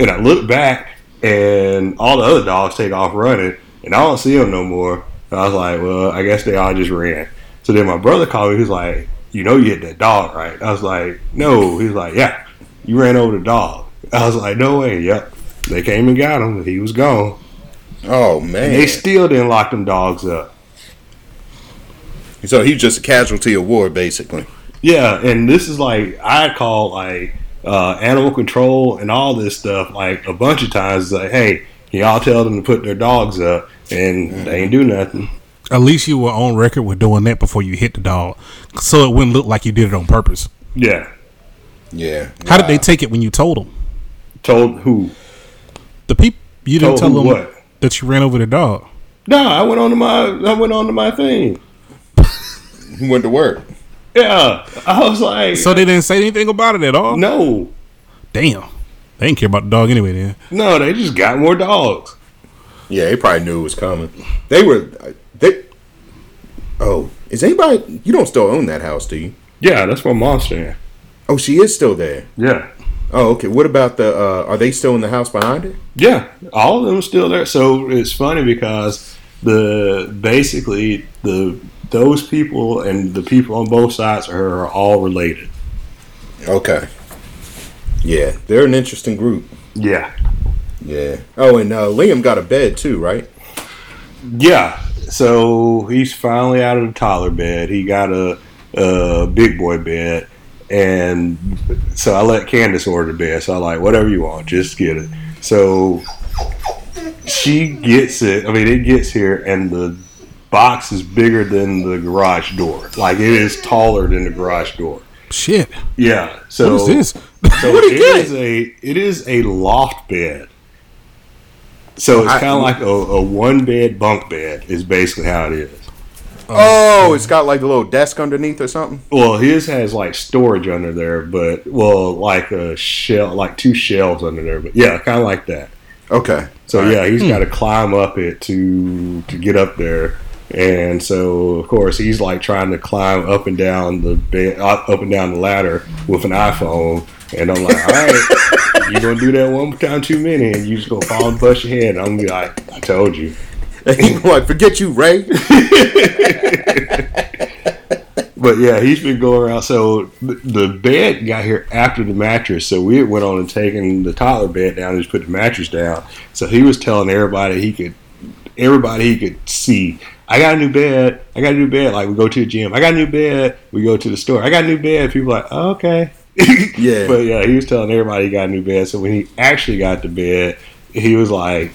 and I look back, and all the other dogs take off running, and I don't see them no more. And I was like, well, I guess they all just ran. So then my brother called me. He's like, you know, you hit that dog, right? I was like, no. He's like, yeah, you ran over the dog. I was like, no way. Yep. They came and got him. He was gone. oh And man, they still didn't lock them dogs up. so he's just a casualty of war, basically. Yeah, and this is like I call like uh, animal control and all this stuff like a bunch of times. Like, hey, y'all tell them to put their dogs up, and they ain't do nothing. At least you were on record with doing that before you hit the dog, so it wouldn't look like you did it on purpose. Yeah, Yeah. How did they take it when you told them? told who? The people you didn't Told tell them what? that you ran over the dog. No, I went on to my I went on to my thing. He *laughs* went to work. Yeah, I was like, So they didn't say anything about it at all. no, Damn, they didn't care about the dog anyway. Then no, they just got more dogs. Yeah, they probably knew it was coming. They were. They. Oh, is anybody? You don't still own that house, do you? Yeah, that's my mom's saying. Oh, she is still there. Yeah, Oh, okay. What about the? Uh, are they still in the house behind it? Yeah, all of them are still there. So it's funny because the basically the those people and the people on both sides of her are all related. Okay. Yeah, they're an interesting group. Yeah, Yeah. Oh, and uh, Liam got a bed too, right? yeah. so he's finally out of the toddler bed. He got a, a big boy bed, and so I let Candace order the bed. So I like whatever you want, just get it. So she gets it. I mean, it gets here, and the box is bigger than the garage door. Like it is taller than the garage door. Shit. Yeah. So What is this? So *laughs* What'd it get? is a it is a loft bed. So it's kind of like a, a one bed bunk bed is basically how it is. Oh, it's got like a little desk underneath or something. Well, his has like storage under there, but well, like a shell, like two shelves under there. But yeah, kind of like that. Okay. So All right. yeah, he's hmm. got to climb up it to to get up there, and so of course he's like trying to climb up and down the bed, up and down the ladder with an iPhone, and I'm like, all right, you're gonna do that one time too many, and you just gonna fall and bust your head. And I'm gonna be like, I told you. And like, forget you, Ray. *laughs* But yeah, he's been going around. So the bed got here after the mattress. So we went on and taken the toddler bed down and just put the mattress down. So he was telling everybody he could, everybody he could see. I got a new bed. I got a new bed. Like we go to the gym. I got a new bed. We go to the store. I got a new bed. People are like, oh, okay. *laughs* Yeah. But yeah, he was telling everybody he got a new bed. So when he actually got the bed, he was like,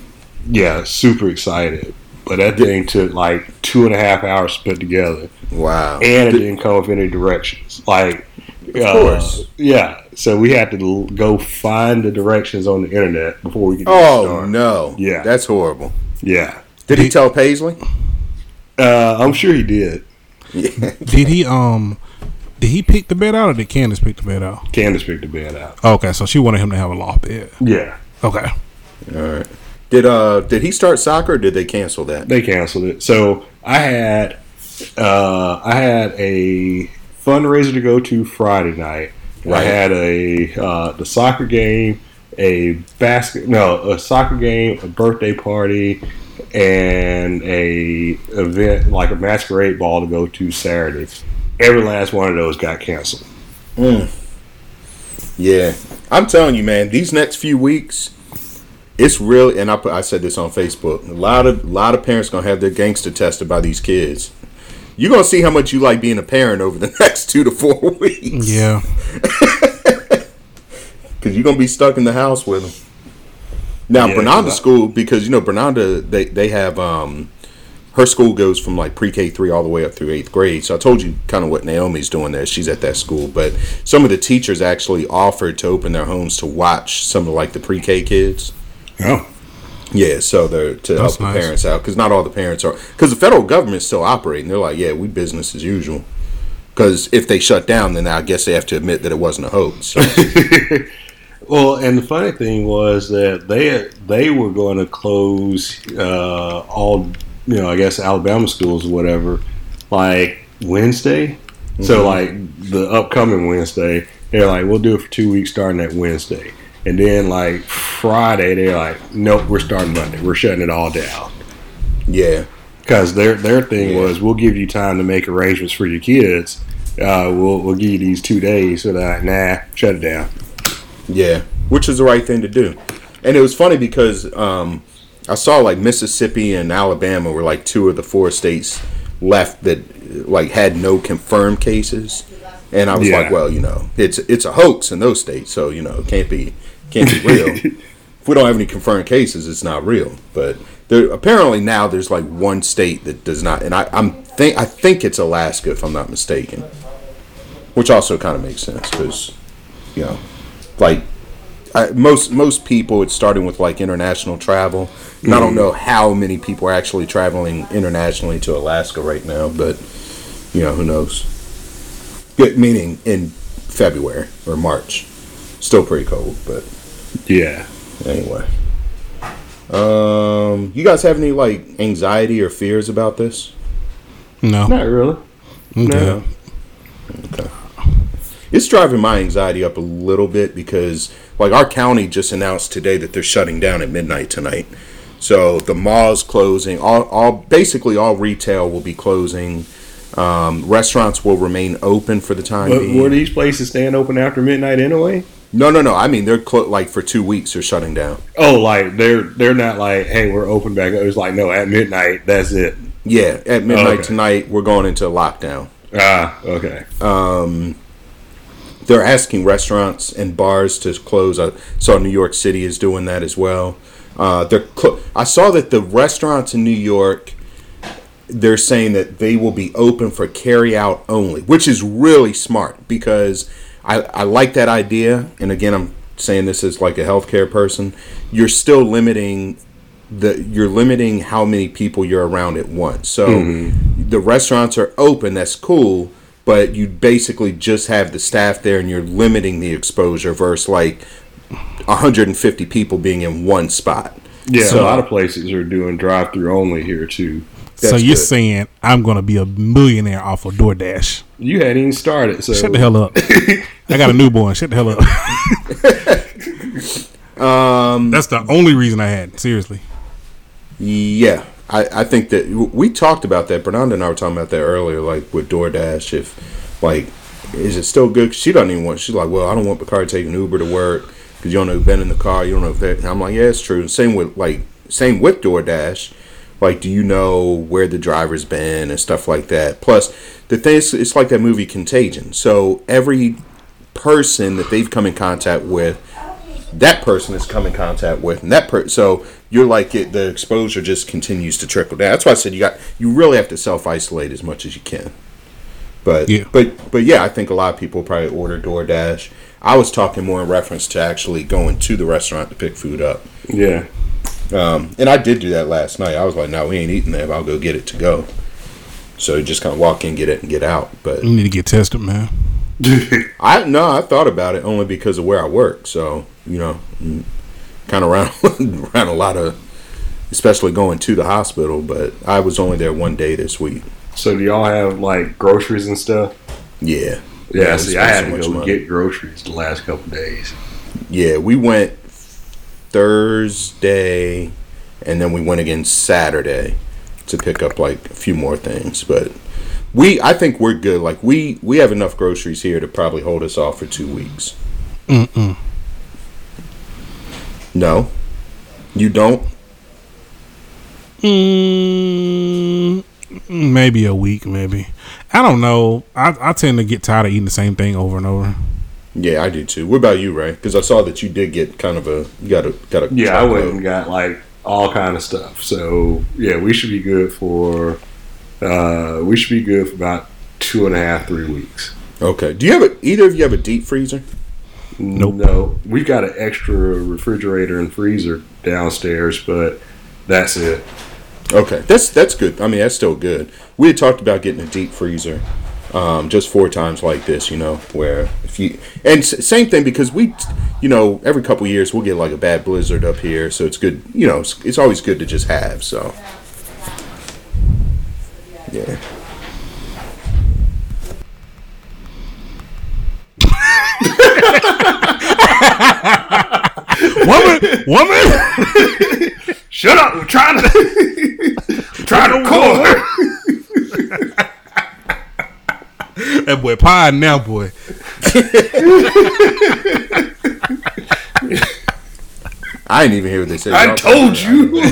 yeah, super excited. But that thing took like two and a half hours to put together Wow. and it didn't come with any directions. Like, of uh, course. yeah. So we had to go find the directions on the internet before we could. Oh no. Yeah. That's horrible. Yeah, Did he tell Paisley? Uh, I'm sure he did. Did he um did he pick the bed out or did Candace pick the bed out? Candace picked the bed out. Okay, so she wanted him to have a loft bed. Yeah, Okay. All right. Did uh did he start soccer or did they cancel that? they canceled it. So I had, uh, I had a fundraiser to go to Friday night. I had a uh, the soccer game, a basket no a soccer game, a birthday party, and a event like a masquerade ball to go to Saturday. Every last one of those got canceled. Mm. Yeah, I'm telling you, man. These next few weeks, it's really. And I put, I said this on Facebook. A lot of a lot of parents gonna have their gangster tested by these kids. You're gonna see how much you like being a parent over the *laughs* next two to four weeks. Yeah. *laughs* because you're gonna be stuck in the house with them. Now, Yeah, school because you know Bernanda they they have um her school goes from like pre-K three all the way up through eighth grade. So I told you kind of what Naomi's doing there. She's at that school, but some of the teachers actually offered to open their homes to watch some of like the pre-K kids. Oh, Yeah, so they're to help That's the nice. parents out because not all the parents are because the federal government's still operating. They're like, yeah, we business as usual. Because if they shut down, then I guess they have to admit that it wasn't a hoax. So, *laughs* Well, and the funny thing was that they they were going to close uh, all you know, I guess Alabama schools or whatever, like Wednesday. So like the upcoming Wednesday, they're like, we'll do it for two weeks starting that Wednesday, and then like Friday, they're like, nope, we're starting Monday. We're shutting it all down yeah, because their their thing Yeah. was we'll give you time to make arrangements for your kids. Uh, we'll we'll give you these two days. So they're like, nah, shut it down. Yeah, which is the right thing to do. And it was funny because um, I saw like Mississippi and Alabama were like two of the four states left that like had no confirmed cases. And I was Yeah. like, well, you know, it's it's a hoax in those states, so you know, it can't be can't be real. *laughs* if we don't have any confirmed cases, it's not real. But there apparently now there's like one state that does not, and I, I'm think I think it's Alaska if I'm not mistaken, which also kind of makes sense because you know, like I, most most people it's starting with like international travel and i don't know how many people are actually traveling internationally to alaska right now but you know who knows Good, meaning in february or march still pretty cold but Yeah. anyway um you guys have any like anxiety or fears about this No. Not really. Okay. Okay. It's driving my anxiety up a little bit because, like, our county just announced today that they're shutting down at midnight tonight. So the malls closing. All, all basically all retail will be closing. Um, restaurants will remain open for the time But being. were these places staying open after midnight anyway? no, no, no. I mean, they're clo- like for two weeks. They're shutting down. Oh, like they're they're not like, hey, we're open back. up. It was like, no, at midnight, that's it. Yeah, at midnight Okay. tonight, we're going into a lockdown. Ah, okay. They're asking restaurants and bars to close. I saw New York City is doing that as well. Uh, they're clo- I saw that the restaurants in New York, they're saying that they will be open for carry out only, which is really smart because I, I like that idea. And again, I'm saying this as like a healthcare person. You're still limiting the you're limiting how many people you're around at once. So the restaurants are open, that's cool, but you basically just have the staff there and you're limiting the exposure versus like 150 people being in one spot. Yeah, So- a lot of places are doing drive through only here too. so you're good. saying I'm going to be a millionaire off of DoorDash? You hadn't even started, so Shut the hell up! *laughs* I got a newborn. Shut the hell up. *laughs* um, that's the only reason I had. Seriously. Yeah, I, I think that we talked about that. Bernardo and I were talking about that earlier, like with DoorDash. If like, is it still good? She doesn't even want. She's like, well, I don't want Bacardi taking Uber to work because you don't know who's been in the car. You don't know if that. And I'm like, yeah, it's true. Same with like, same with DoorDash. Like, do you know where the driver's been and stuff like that? Plus, the thing is, it's like that movie Contagion. So every person that they've come in contact with that person has come in contact with, and that per so you're like it, the exposure just continues to trickle down. That's why I said you got you really have to self isolate as much as you can. But Yeah. but but yeah, I think a lot of people probably order DoorDash. I was talking more in reference to actually going to the restaurant to pick food up, yeah. um, and I did do that last night. I was like, no, we ain't eating there. But I'll go get it to go. So you just kind of walk in, get it, and get out. But You need to get tested, man. *laughs* I no, I thought about it only because of where I work. So you know, kind of around around a lot of, especially going to the hospital. But I was only there one day this week. So do y'all have like groceries and stuff? Yeah, Yeah, we see, I had so to go money. get groceries the last couple days. Yeah, we went Thursday, and then we went again Saturday to pick up like a few more things. But we, I think we're good. Like we we have enough groceries here to probably hold us off for two weeks. Mm-mm. No, you don't. Mm, maybe a week, maybe. I don't know. I, I tend to get tired of eating the same thing over and over. Yeah, I do too. What about you, Ray? Because I saw that you did get kind of a you got a got a Yeah, I truckload. went and got like all kind of stuff. So yeah, we should be good for. Uh, we should be good for about two and a half, three weeks. Okay. Do you have a, either of you have a deep freezer? Nope. No, we've got an extra refrigerator and freezer downstairs, but that's it. Okay, that's that's good. I mean, that's still good. We had talked about getting a deep freezer, um, just four times like this. You know, where if you and s- same thing because we, you know, every couple years we'll get like a bad blizzard up here, so it's good. You know, it's, it's always good to just have. So, yeah. Woman, woman. Shut up! I'm trying to I'm trying to call her. that boy pie now, boy. I didn't even hear what they said. I told you.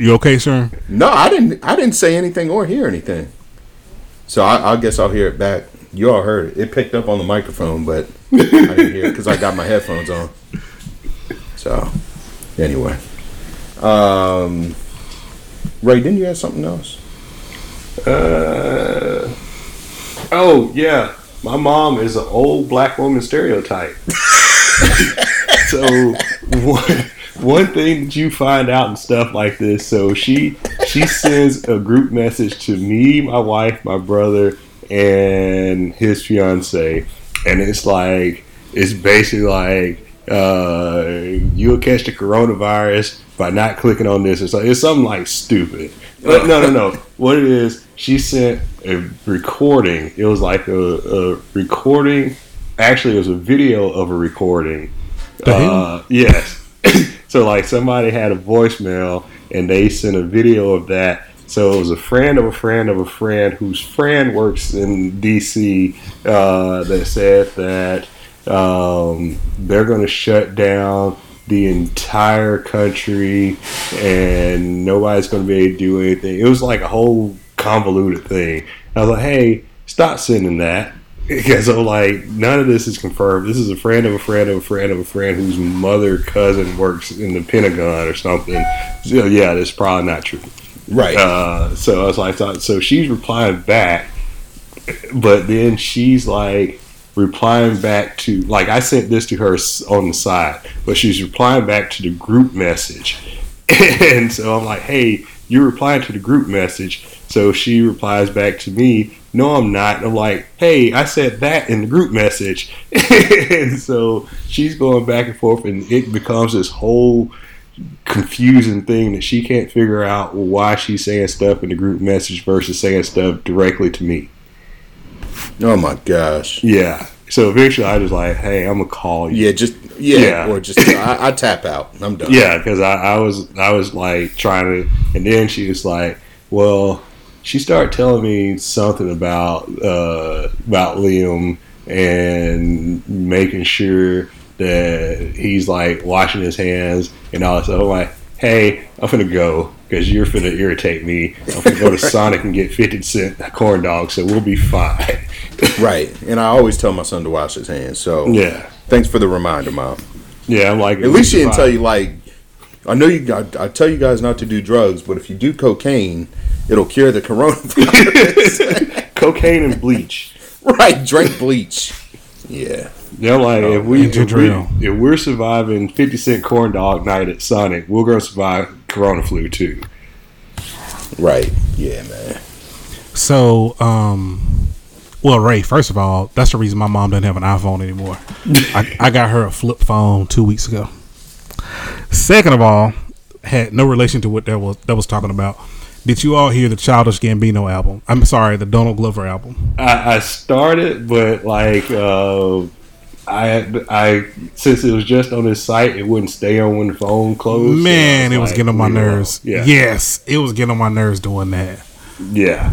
Hey, you okay, sir? No, I didn't. I didn't say anything or hear anything. So I, I guess I'll hear it back. You all heard it. It picked up on the microphone, but I didn't hear it because I got my headphones on. So anyway, um, Ray, didn't you have something else? Uh, oh yeah, my mom is an old black woman stereotype. *laughs* so *laughs* one one thing that you find out and stuff like this, so she she sends a group message to me, my wife, my brother, and his fiance, and it's like it's basically like uh, you'll catch the coronavirus by not clicking on this. It's like it's something like stupid. But no, no, no. What it is, she sent a recording. It was like a, a recording. Actually, it was a video of a recording. Uh, yes. So like somebody had a voicemail and they sent a video of that. So it was a friend of a friend of a friend whose friend works in DC uh, that said that um, they're going to shut down the entire country, and nobody's going to be able to do anything. It was like a whole convoluted thing. I was like, hey, stop sending that. Because I'm like, none of this is confirmed. This is a friend of a friend of a friend of a friend whose mother cousin works in the Pentagon or something. So yeah, that's probably not true. Right. Uh, so I was like, thought, so she's replying back, but then she's like replying back to like I sent this to her on the side, but she's replying back to the group message, *laughs* and so I'm like, hey, you're replying to the group message. So she replies back to me, no, I'm not. And I'm like, hey, I said that in the group message, *laughs* and so she's going back and forth, and it becomes this whole confusing thing that she can't figure out why she's saying stuff in the group message versus saying stuff directly to me. oh my gosh. Yeah. So eventually I was like, hey, I'm gonna call you. Yeah, just yeah, Yeah. or just I, I tap out. I'm done. Yeah, because I, I was I was like trying to, and then she was like, well, she started telling me something about uh, about Liam and making sure that he's like washing his hands and all that stuff. I'm like, hey, I'm gonna go because you're finna irritate me. I'm gonna go to *laughs* Sonic and get 50 cent corn dogs, so we'll be fine. *laughs* Right. And I always tell my son to wash his hands. So yeah, thanks for the reminder, mom. yeah. I'm like, At least she didn't tell you like. I know you. I, I tell you guys not to do drugs, but if you do cocaine, it'll cure the coronavirus. *laughs* cocaine and bleach. right. Drink bleach. Yeah. They're like, if we and ginger if, we if we're surviving fifty cent corn dog night at Sonic, we're gonna survive Corona flu too. Right. Yeah, man. So, um, well, Ray, first of all, that's the reason my mom doesn't have an iPhone anymore. I, I got her a flip phone two weeks ago. Second of all, had no relation to what that was that was talking about. Did you all hear the Childish Gambino album? I'm sorry, the Donald Glover album. I, I started, but like, uh, I I since it was just on his site, it wouldn't stay on when the phone closed. so I Man, it was like, getting on my nerves. Yeah, Yes, it was getting on my nerves doing that. yeah.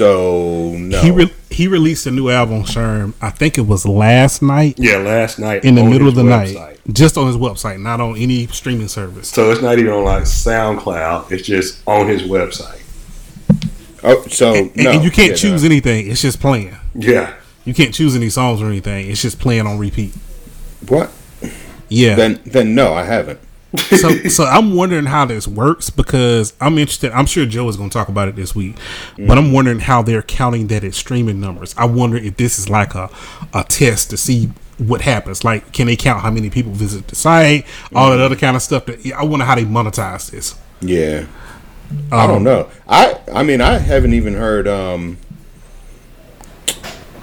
So no. He re- he released a new album, Sherm. I think it was last night Yeah, last night in the middle of the website. night, just on his website, not on any streaming service. So it's not even on like SoundCloud. It's just on his website. oh, so And, no. and you can't Yeah, choose no. anything; it's just playing. Yeah. You can't choose any songs or anything. It's just playing on repeat. What? Yeah. Then then no, I haven't. So so I'm wondering how this works because I'm interested. I'm sure Joe is going to talk about it this week, but I'm wondering how they're counting that as streaming numbers. I wonder if this is like a a test to see what happens. Like, can they count how many people visit the site, all that other kind of stuff? That I wonder how they monetize this. Yeah. I don't know. I I mean I haven't even heard um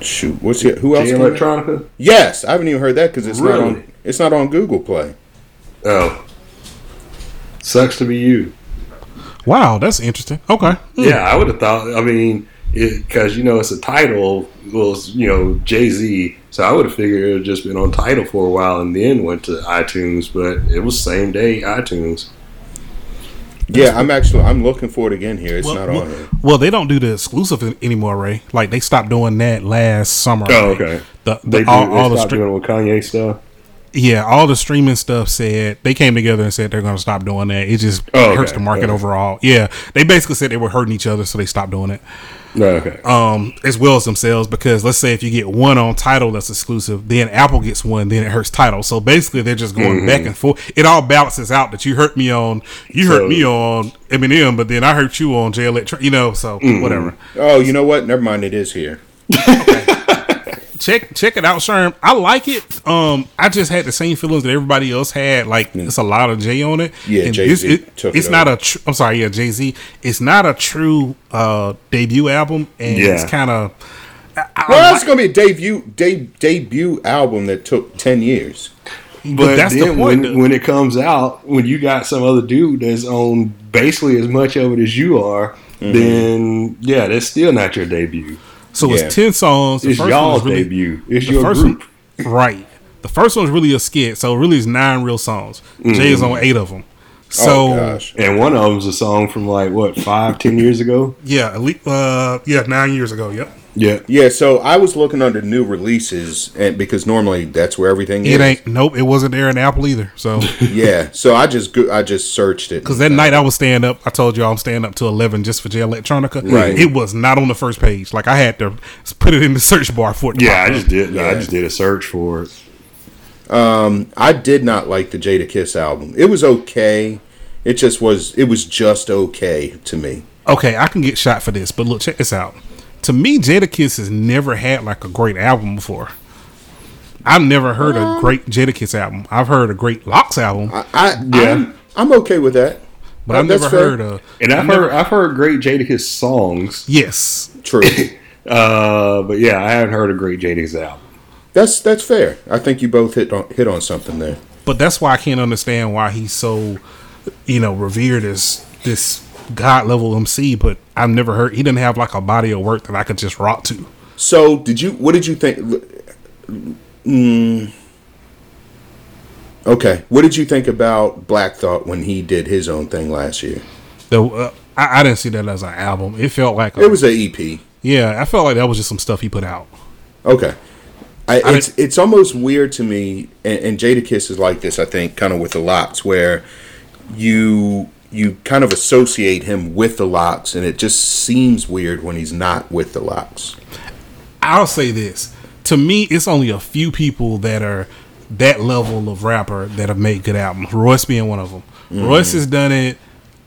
shoot, what's it who else? Jay? Electronica. Yes, I haven't even heard that cuz it's not on it's not on Google Play. Oh, sucks to be you. Wow, that's interesting. Okay, Yeah, I would have thought. I mean, because you know it's a Tidal was you know Jay Z, so I would have figured it would just been on Tidal for a while and then went to iTunes, but it was same day iTunes. Yeah, I'm actually I'm looking for it again here. It's Well, not well, on here. well, they don't do the exclusive anymore, Ray. Like they stopped doing that last summer. Oh, Ray. okay. The, the, They, do, all, they all the stopped doing it with Kanye stuff. Yeah, all the streaming stuff said they came together and said they're going to stop doing that. It just Oh, hurts the market Okay. overall. Yeah, they basically said they were hurting each other, so they stopped doing it. No, okay. Um, as well as themselves, because let's say if you get one on Tidal that's exclusive, then Apple gets one, then it hurts Tidal. So basically, they're just going back and forth. It all balances out that you hurt me on, you So- hurt me on Eminem, but then I hurt you on Jay Electro. You know, so whatever. Oh, you know what? Never mind. It is here. *laughs* check check it out, Sherm. I like it. Um, I just had the same feelings that everybody else had. Like it's a lot of J on it. Yeah, Jay-Z this- it- took it's it not over. a. Tr- I'm sorry, yeah, Jay Z. It's not a true uh debut album, and Yeah. it's kind of. Well, that's going to be a debut de- debut album that took 10 years. But, that's the point, when, when it comes out, when you got some other dude that's on basically as much of it as you are, Mm-hmm. then yeah, that's still not your debut. So Yeah. it's ten songs. The It's first y'all's really- debut. It's your first group. One, right. The first one's really a skit, so really it's nine real songs. Jay is on eight of them. So oh, gosh. And one of them's a song from like what five, ten years ago. yeah, at least, uh, yeah, nine years ago. Yep. Yeah. Yeah, so I was looking under new releases, and because normally that's where everything It is. ain't. Nope. It wasn't there in Apple either. So *laughs* Yeah, so I just go, I just searched it. because that night I was staying up. I told you I'm staying up till eleven just for Jay Electronica. Right. It was not on the first page. Like I had to put it in the search bar for it. To Yeah, I just did. I just did a search for it. Um, I did not like the Jadakiss album. It was okay. It just was. It was just okay to me. okay, I can get shot for this, but look, check this out. To me, Jadakiss has never had like a great album before. I've never heard a great Jadakiss album. I've heard a great LOX album, I, I Yeah. I'm, I'm okay with that. but I've that's never fair. heard a. And I've heard I've heard great Jadakiss songs. Yes, True. *laughs* Uh, but yeah, I haven't heard a great Jadakiss album. that's that's fair. I think you both hit on hit on something there. but that's why I can't understand why he's so, you know, revered as this god level MC. But I've never heard he didn't have like a body of work that I could just rock to. So, did you? What did you think? Mm, okay, what did you think about Black Thought when he did his own thing last year? The, uh, I, I didn't see that as an album. It felt like a, It was a E EP. yeah. I felt like that was just some stuff he put out. Okay. I, I it's it's almost weird to me, and, and Jadakiss is like this. I think kind of with the LOX, where you you kind of associate him with the LOX, and it just seems weird when he's not with the LOX. I'll say this. To me, it's only a few people that are that level of rapper that have made good albums. Royce being one of them. Royce has done it,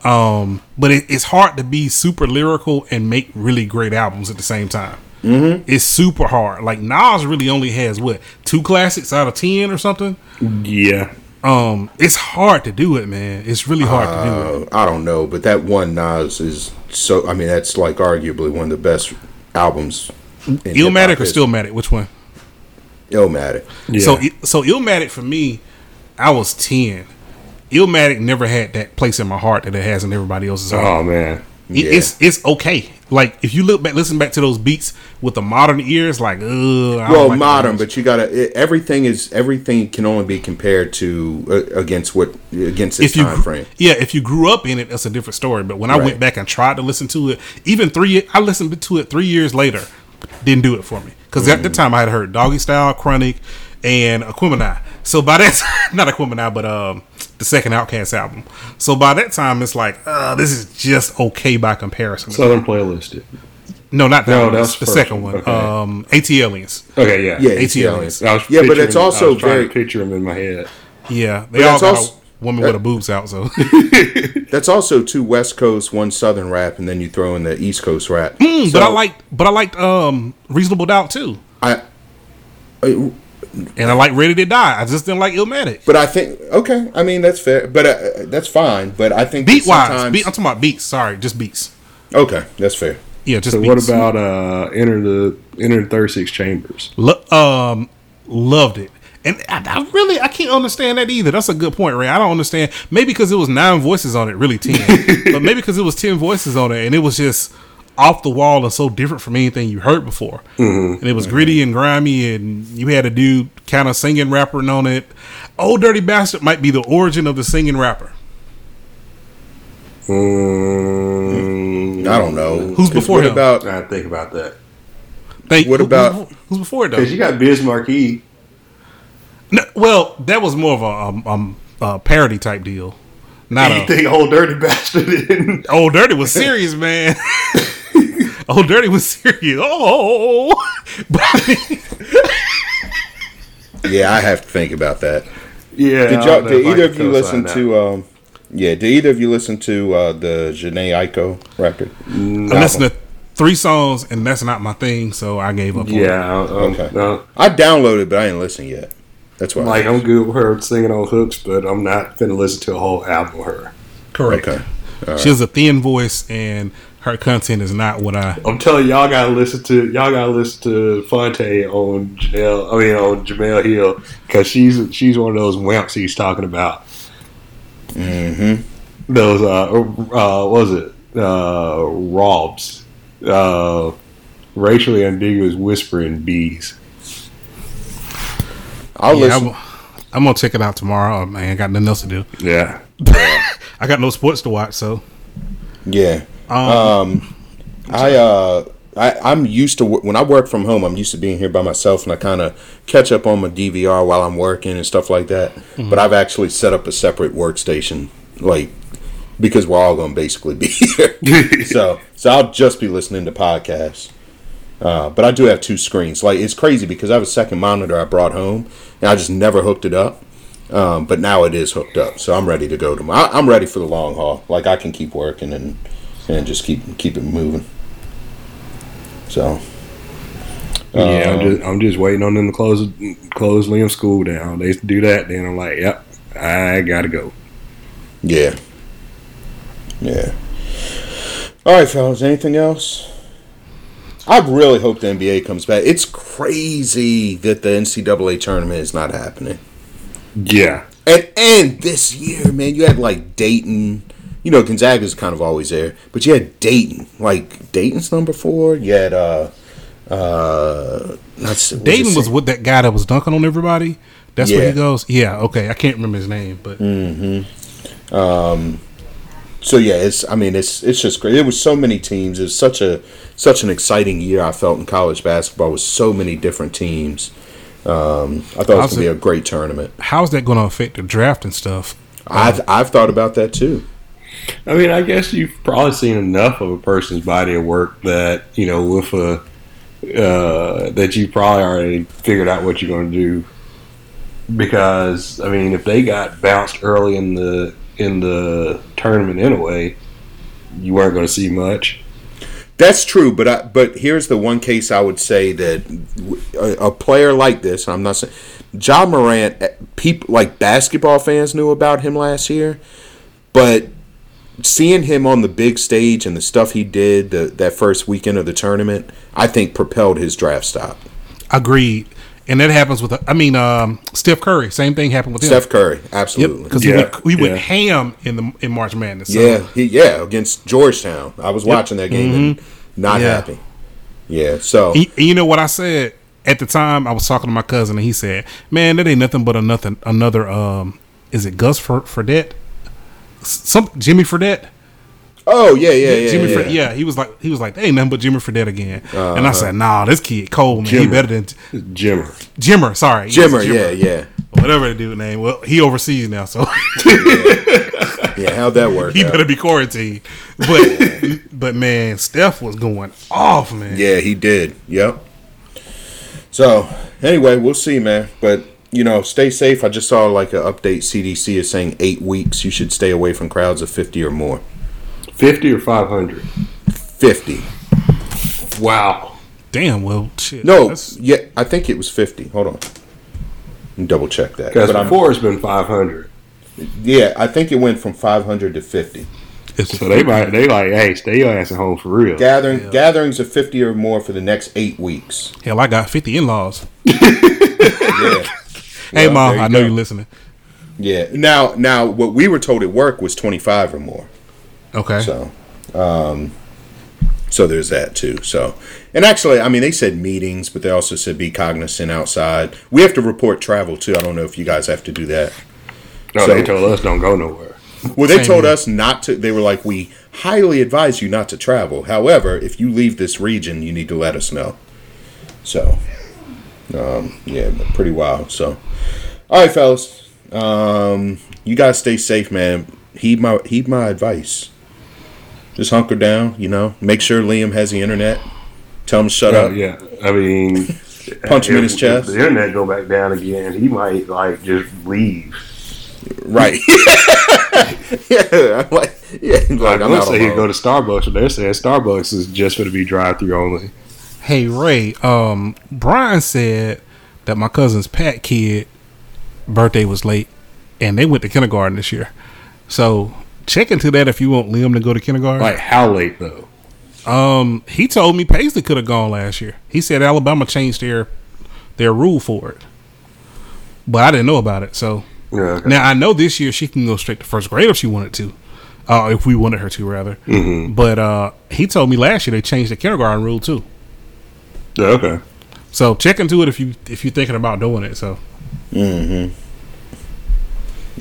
um, but it, it's hard to be super lyrical and make really great albums at the same time. Mm-hmm. It's super hard. Like Nas really only has what two classics out of ten or something. Yeah. Um, it's hard to do it, man. It's really hard to do it. Uh, I don't know, but that one Nas is so. I mean, that's like arguably one of the best albums. in Illmatic hip-hop or Stillmatic? Which one? history. Illmatic. Yeah. So so Illmatic for me, I was ten. Illmatic never had that place in my heart that it has in everybody else's heart. oh man. It- Yeah. It's it's okay. Like if you look back, listen back to those beats with the modern ears, like, uh, Well, like modern, but you gotta. It, everything is everything can only be compared to uh, against what against its if you time frame. yeah, if you grew up in it, that's a different story. But when I Right. went back and tried to listen to it, even three, I listened to it three years later, didn't do it for me because at the Mm. time I had heard Doggystyle, Chronic, and Aquemini. So by that, *laughs* not Aquemini, but um, the second OutKast album. So by that time, it's like, uh, this is just okay by comparison. Southern playlist. no, not that No, one. that's That's the first second one. one. Okay. Um, ATLiens. Okay. Yeah. Yeah, AT ATL. aliens. Yeah, but it's also I was very- to picture them in my head. Yeah, they But all got also- a woman with her boobs out. So *laughs* *laughs* That's also two West Coast, one Southern rap, and then you throw in the East Coast rap. Mm, but I like, but I liked um, Reasonable Doubt too. I, I- And I like Ready to Die. I just didn't like Illmatic. but I think okay. I mean that's fair, but uh, that's fine. But I think Beat that wise, sometimes- beat, I'm talking about beats. Sorry, just beats. okay, that's fair. Yeah, just So beats. what about uh enter the enter the thirty six chambers? Lo- um, loved it. And I, I really I can't understand that either. That's a good point, Ray. I don't understand. Maybe because it was nine voices on it, really ten. *laughs* but maybe because it was ten voices on it, and it was just off the wall and so different from anything you heard before. And it was gritty and grimy, and you had a dude kind of singing rapping on it. Ol' Dirty Bastard might be the origin of the singing rapper. Mm, I don't know Who's before what him? About I think about that Think, What who- about- who- who's before it though? because you got Biz Markie. No, well, that was more of a um, um uh, parody type deal. Not You a think old dirty bastard? didn't? Old Dirty was serious, man. *laughs* *laughs* Old Dirty was serious. Oh, *laughs* but I mean, yeah, I have to think about that. Yeah. Did y'all? Did either of you listen to? Um, yeah, did either of you listen to uh, the Jhené Aiko record? I listened to three songs, and that's not my thing, so I gave up. on. Yeah. Um, Okay. no, I downloaded, but I didn't listen yet. That's why. like I'm good with her singing on hooks, but I'm not gonna listen to a whole album of her. correct. okay. She has a thin voice, and her content is not what I. I'm telling y'all gotta listen to y'all gotta listen to Fonte on Janelle. I mean on Jemele Hill because she's she's one of those wimps he's talking about. Mm-hmm. Those uh, uh what was it uh Robs, uh racially ambiguous whispering bees. I'll Yeah, listen. I'm, I'm gonna check it out tomorrow. Man, I ain't got nothing else to do. Yeah, *laughs* I got no sports to watch, so Yeah. Um, Um, I uh, I, I'm used to when I work from home. I'm used to being here by myself, and I kind of catch up on my DVR while I'm working and stuff like that. Mm-hmm. But I've actually set up a separate workstation, like because we're all going to basically *laughs* be here. *laughs* so, so I'll just be listening to podcasts. Uh, but I do have two screens. Like it's crazy because I have a second monitor I brought home, and I just never hooked it up. Um, but now it is hooked up, so I'm ready to go to. My, I'm ready for the long haul. Like I can keep working and and just keep keep it moving. So Yeah, I'm Um, just I'm just waiting on them to close close Liam's school down. They do that, then I'm like, yep, I gotta go. yeah, yeah. All right, fellas. Anything else? I really hope the NBA comes back. It's crazy that the NCAA tournament is not happening. Yeah, And and this year, man, you had like Dayton. You know, Gonzaga's kind of always there, but you had Dayton. Like Dayton's number four. You had uh uh. Dayton was with that guy that was dunking on everybody. That's where he goes. Yeah, okay. I can't remember his name, but um, So yeah, it's. I mean, it's it's just great. There was so many teams. It was such a such an exciting year. I felt in college basketball with so many different teams. Um, I thought it was gonna be a great tournament. how's that going to affect the draft and stuff? I've I've thought about that too. I mean, I guess you've probably seen enough of a person's body of work that you know with a uh, that you probably already figured out what you're going to do. Because I mean, if they got bounced early in the in the tournament anyway, you weren't going to see much. That's true, but I, but here's the one case I would say that a player like this, I'm not saying Ja Morant, people like basketball fans knew about him last year, but seeing him on the big stage and the stuff he did the, that first weekend of the tournament, I think propelled his draft stock. Agreed. And that happens with, I mean, um, Steph Curry. Same thing happened with him. Steph Curry, absolutely. because Yeah, we went, we went yeah. ham in the in March Madness. So. yeah, he, yeah, against Georgetown. I was watching that game and not Mm-hmm. Yeah. happy. Yeah, so And, and you know what I said at the time? I was talking to my cousin, and he said, "Man, that ain't nothing but a nothing another um, is it Gus for for Fredette? Some Jimmy Fredette? oh yeah, yeah, yeah, Jimmy yeah. Fred, yeah. He was like, he was like, "Hey, nothing but Jimmy Fredette again." Uh-huh. and I said, "Nah, this kid cold man. He better than Jimmer. Jimmer. Sorry, Yes, Jimmer, yeah, yeah, whatever the dude name. Well, he overseas now, so yeah. How'd that work? *laughs* he out? better be quarantined. But but man, Steph was going off, man. Yeah, he did. Yep. So anyway, we'll see, man. But you know, stay safe. I just saw like an update. CDC is saying eight weeks. You should stay away from crowds of fifty or more. Fifty or five hundred. Fifty. Wow. Damn. Well, shit. No, that's- yeah, I think it was fifty. Hold on. Double check that. Because But I'm- before it's been five hundred. yeah, I think it went from five hundred to fifty. it's So they might they like, hey, stay your ass at home for real. Gathering gatherings of fifty or more for the next eight weeks. hell. I got fifty in laws. *laughs* Yeah. Hey, Yeah, mom, I know go. you're listening. Yeah. Now, now, what we were told at work was twenty five or more. Okay. So, um, so there's that too. So, and actually, I mean, they said meetings, but they also said be cognizant outside. We have to report travel too. I don't know if you guys have to do that. No, So- they told us don't go nowhere. Well, they Same told here. us not to. They were like, we highly advise you not to travel. However, if you leave this region, you need to let us know. So, um, yeah, but pretty wild. So, all right, fellas, um, you guys stay safe, man. Heed my heed my advice. Just hunker down. You know, make sure Liam has the internet. Tell him to shut Oh up. yeah. I mean, *laughs* Punch him in his chest. The internet go back down again, he might like just leave. Right. *laughs* *laughs* yeah. I'm like, yeah. Like, I'm let's out say he'd go to Starbucks, but they're saying Starbucks is just going to be drive-through only. Hey Ray, um, Brian said that my cousin's Pat kid birthday was late, and they went to kindergarten this year. So check into that if you want Liam to go to kindergarten. Like how late though? Um, he told me Paisley could have gone last year. He said Alabama changed their their rule for it, but I didn't know about it. So Yeah. Okay. now I know this year she can go straight to first grade if she wanted to, uh, if we wanted her to rather. Mm-hmm. But uh, he told me last year they changed the kindergarten rule too. Yeah, okay. So check into it if you if you're thinking about doing it. So, Mm-hmm.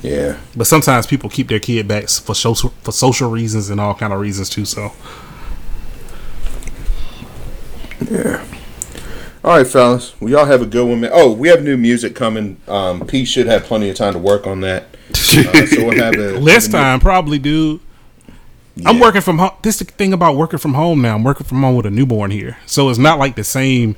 Yeah. but sometimes people keep their kid back for social for social reasons and all kind of reasons too. So Yeah. All right, fellas. We all have a good one. Man. Oh, we have new music coming. Um, Pete should have plenty of time to work on that. *laughs* Uh, so we'll have a a new- time, probably, dude. I'm working from home. This is the thing about working from home now. I'm working from home with a newborn here, so it's not like the same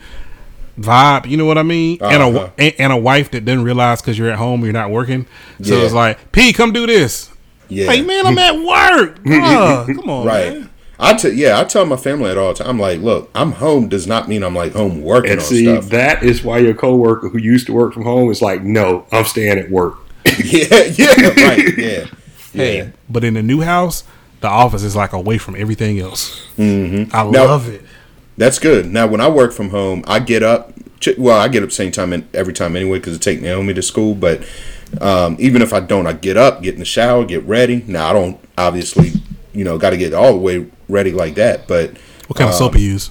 vibe. You know what I mean? And Uh-huh. a and, and a wife that doesn't realize because you're at home, you're not working. So Yeah. it's like, P, come do this. Yeah. Like, man, I'm at work. *laughs* Bruh, come on, right. man. I t- yeah, I tell my family at all time. I'm like, look, I'm home does not mean I'm like home working And on see, stuff. that is why your coworker who used to work from home is like, no, I'm staying at work. *laughs* yeah, yeah, right, yeah. Hey, Yeah. but in the new house, the office is like away from everything else. Mm-hmm. I Now- love it. That's good. Now, when I work from home, I get up. Well, I get up same time in- every time anyway because I take Naomi to school. But um, even if I don't, I get up, get in the shower, get ready. Now, I don't obviously, you know, got to get all the way ready like that. But What kind of soap you use?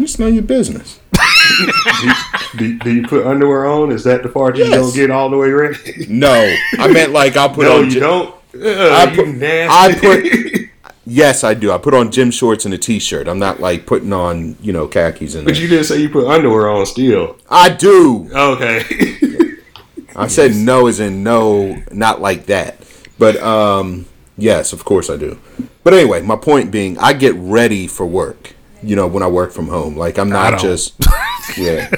it's none of your business. *laughs* Do, do you put underwear on? Is that the part you don't get all the way ready? No, I meant like I'll put on no, on. you gy- don't. Ugh, I you put, nasty. I put. *laughs* Yes, I do. I put on gym shorts and a t-shirt. I'm not like putting on, you know, khakis and. but you didn't say you put underwear on still. I do. Okay. *laughs* I said no is in no, not like that. But um, yes, of course I do. But anyway, my point being, I get ready for work. You know, when I work from home, like I'm not don't. just *laughs* yeah.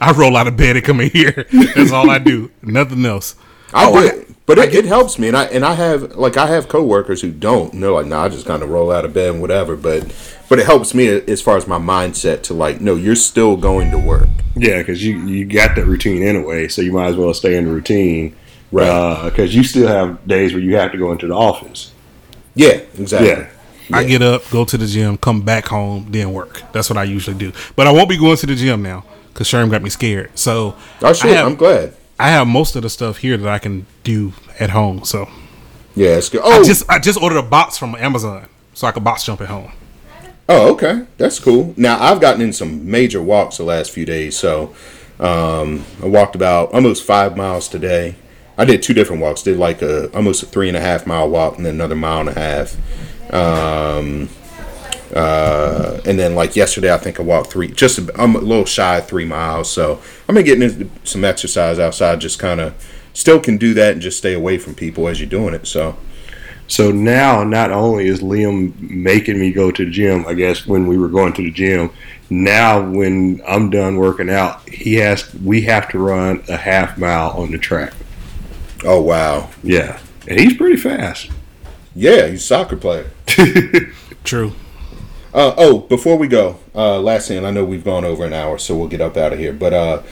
I roll out of bed and come in here. That's all I do. Nothing else. I Oh, do, but it, it helps me, and I and I have like I have coworkers who don't, and they're like, "Nah, I just kind of roll out of bed and whatever." But but it helps me as far as my mindset to like, no, you're still going to work. yeah, because you you got that routine anyway, so you might as well stay in the routine. Right. Uh, because you still have days where you have to go into the office. Yeah, exactly. Yeah. I get up, go to the gym, come back home, then work. That's what I usually do. But I won't be going to the gym now because Sherm got me scared. So Oh shit, I have, I'm glad. I have most of the stuff here that I can do at home. So Yeah, it's good. I Oh, just I just ordered a box from Amazon so I can box jump at home. Oh, okay. That's cool. Now, I've gotten in some major walks the last few days. So, um, I walked about almost five miles today. I did two different walks. Did like a almost a three and a half mile walk, and then another mile and a half. Um, uh, and then like yesterday, I think I walked three. Just a, I'm a little shy of three miles. So I've been getting into some exercise outside. Just kind of still can do that and just stay away from people as you're doing it. So So now, not only is Liam making me go to the gym, I guess when we were going to the gym, now when I'm done working out, he has we have to run a half mile on the track. oh wow, Yeah, and he's pretty fast. yeah, he's a soccer player. *laughs* True. Uh, oh, before we go, uh, last thing, and I know we've gone over an hour, so we'll get up out of here. But uh,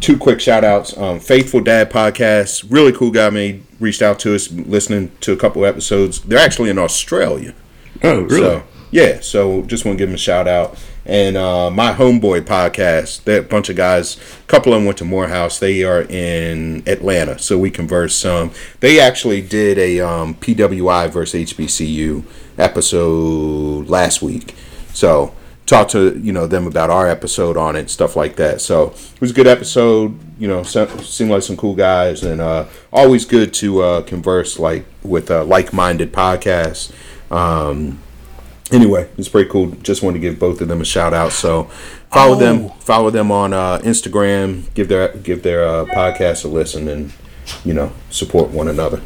two quick shout outs. Um, Faithful Dad Podcast, really cool guy, man. He reached out to us, listening to a couple episodes. They're actually in Australia. Oh, really? So, yeah, so just want to give him a shout out. And uh, my homeboy podcast, that bunch of guys, a couple of them went to Morehouse. They are in Atlanta, so we conversed some. They actually did a um, PWI versus HBCU episode last week. So talked to you know them about our episode on it, stuff like that. So it was a good episode. You know, se- seemed like some cool guys, and uh, always good to uh, converse like with uh, like-minded podcasts. Um, anyway, it's pretty cool. Just wanted to give both of them a shout out. So follow them, Oh. follow them on uh, Instagram. Give their give their uh, podcast a listen, and you know support one another.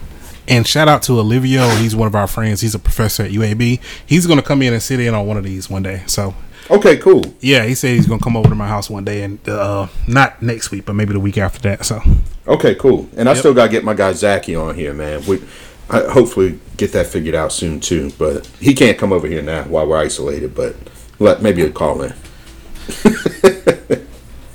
And shout out to Olivio. He's one of our friends. He's a professor at UAB. He's going to come in and sit in on one of these one day. So Okay, cool. yeah, he said he's going to come over to my house one day, and uh, not next week, but maybe the week after that. So Okay, cool. And I Yep. still got to get my guy Zachy on here, man. We I hopefully get that figured out soon too. But he can't come over here now while we're isolated. But let maybe a call in. *laughs*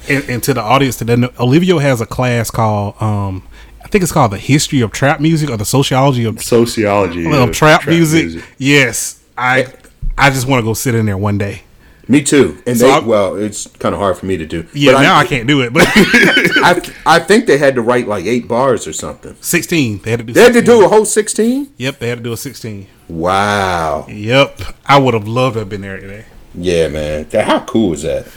and, and to the audience that Olivio has a class called um, think it's called the history of trap music or the sociology of, Sociology of of trap, music. Yes, I I just want to go sit in there one day. Me too. And So they I'm- well, it's kind of hard for me to do. Yeah, But now I, can't do it, but *laughs* I, *laughs* I think they had to write like eight bars or something. sixteen. They had to do. They had to do a whole sixteen. Yep, they had to do a sixteen. Wow. Yep, I would have loved to have been there today. Yeah, man. That, how cool is that?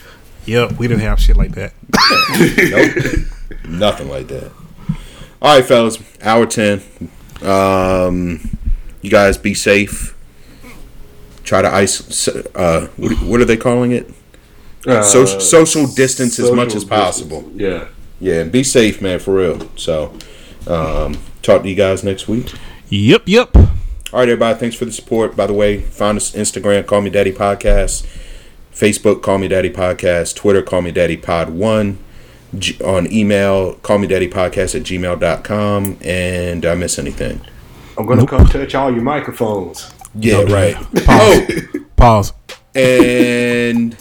Yep, we didn't have shit like that. *laughs* Nope. Nothing like that. All right, fellas. Hour ten. Um, you guys be safe. Try try to ice. Uh, what, what are they calling it? Uh, So, social distance as much as possible. distance. Yeah. Yeah, and be safe, man, for real. So, um, talk to you guys next week. Yep, yep. All right, everybody. Thanks for the support. By the way, find us Instagram, Call Me Daddy Podcast, Facebook, Call Me Daddy Podcast, Twitter, Call Me Daddy Pod One, G- on email, Call Me Daddy Podcast at gmail.com. And did I miss anything? I'm gonna come touch all your microphones. Yeah, right. Pause. Oh, Pause. and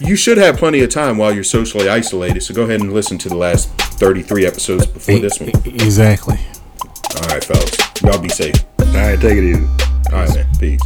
you should have plenty of time while you're socially isolated. So go ahead and listen to the last 33 episodes before this one. Exactly. All right, fellas. Y'all be safe. All right, take it easy. All right, man. Peace.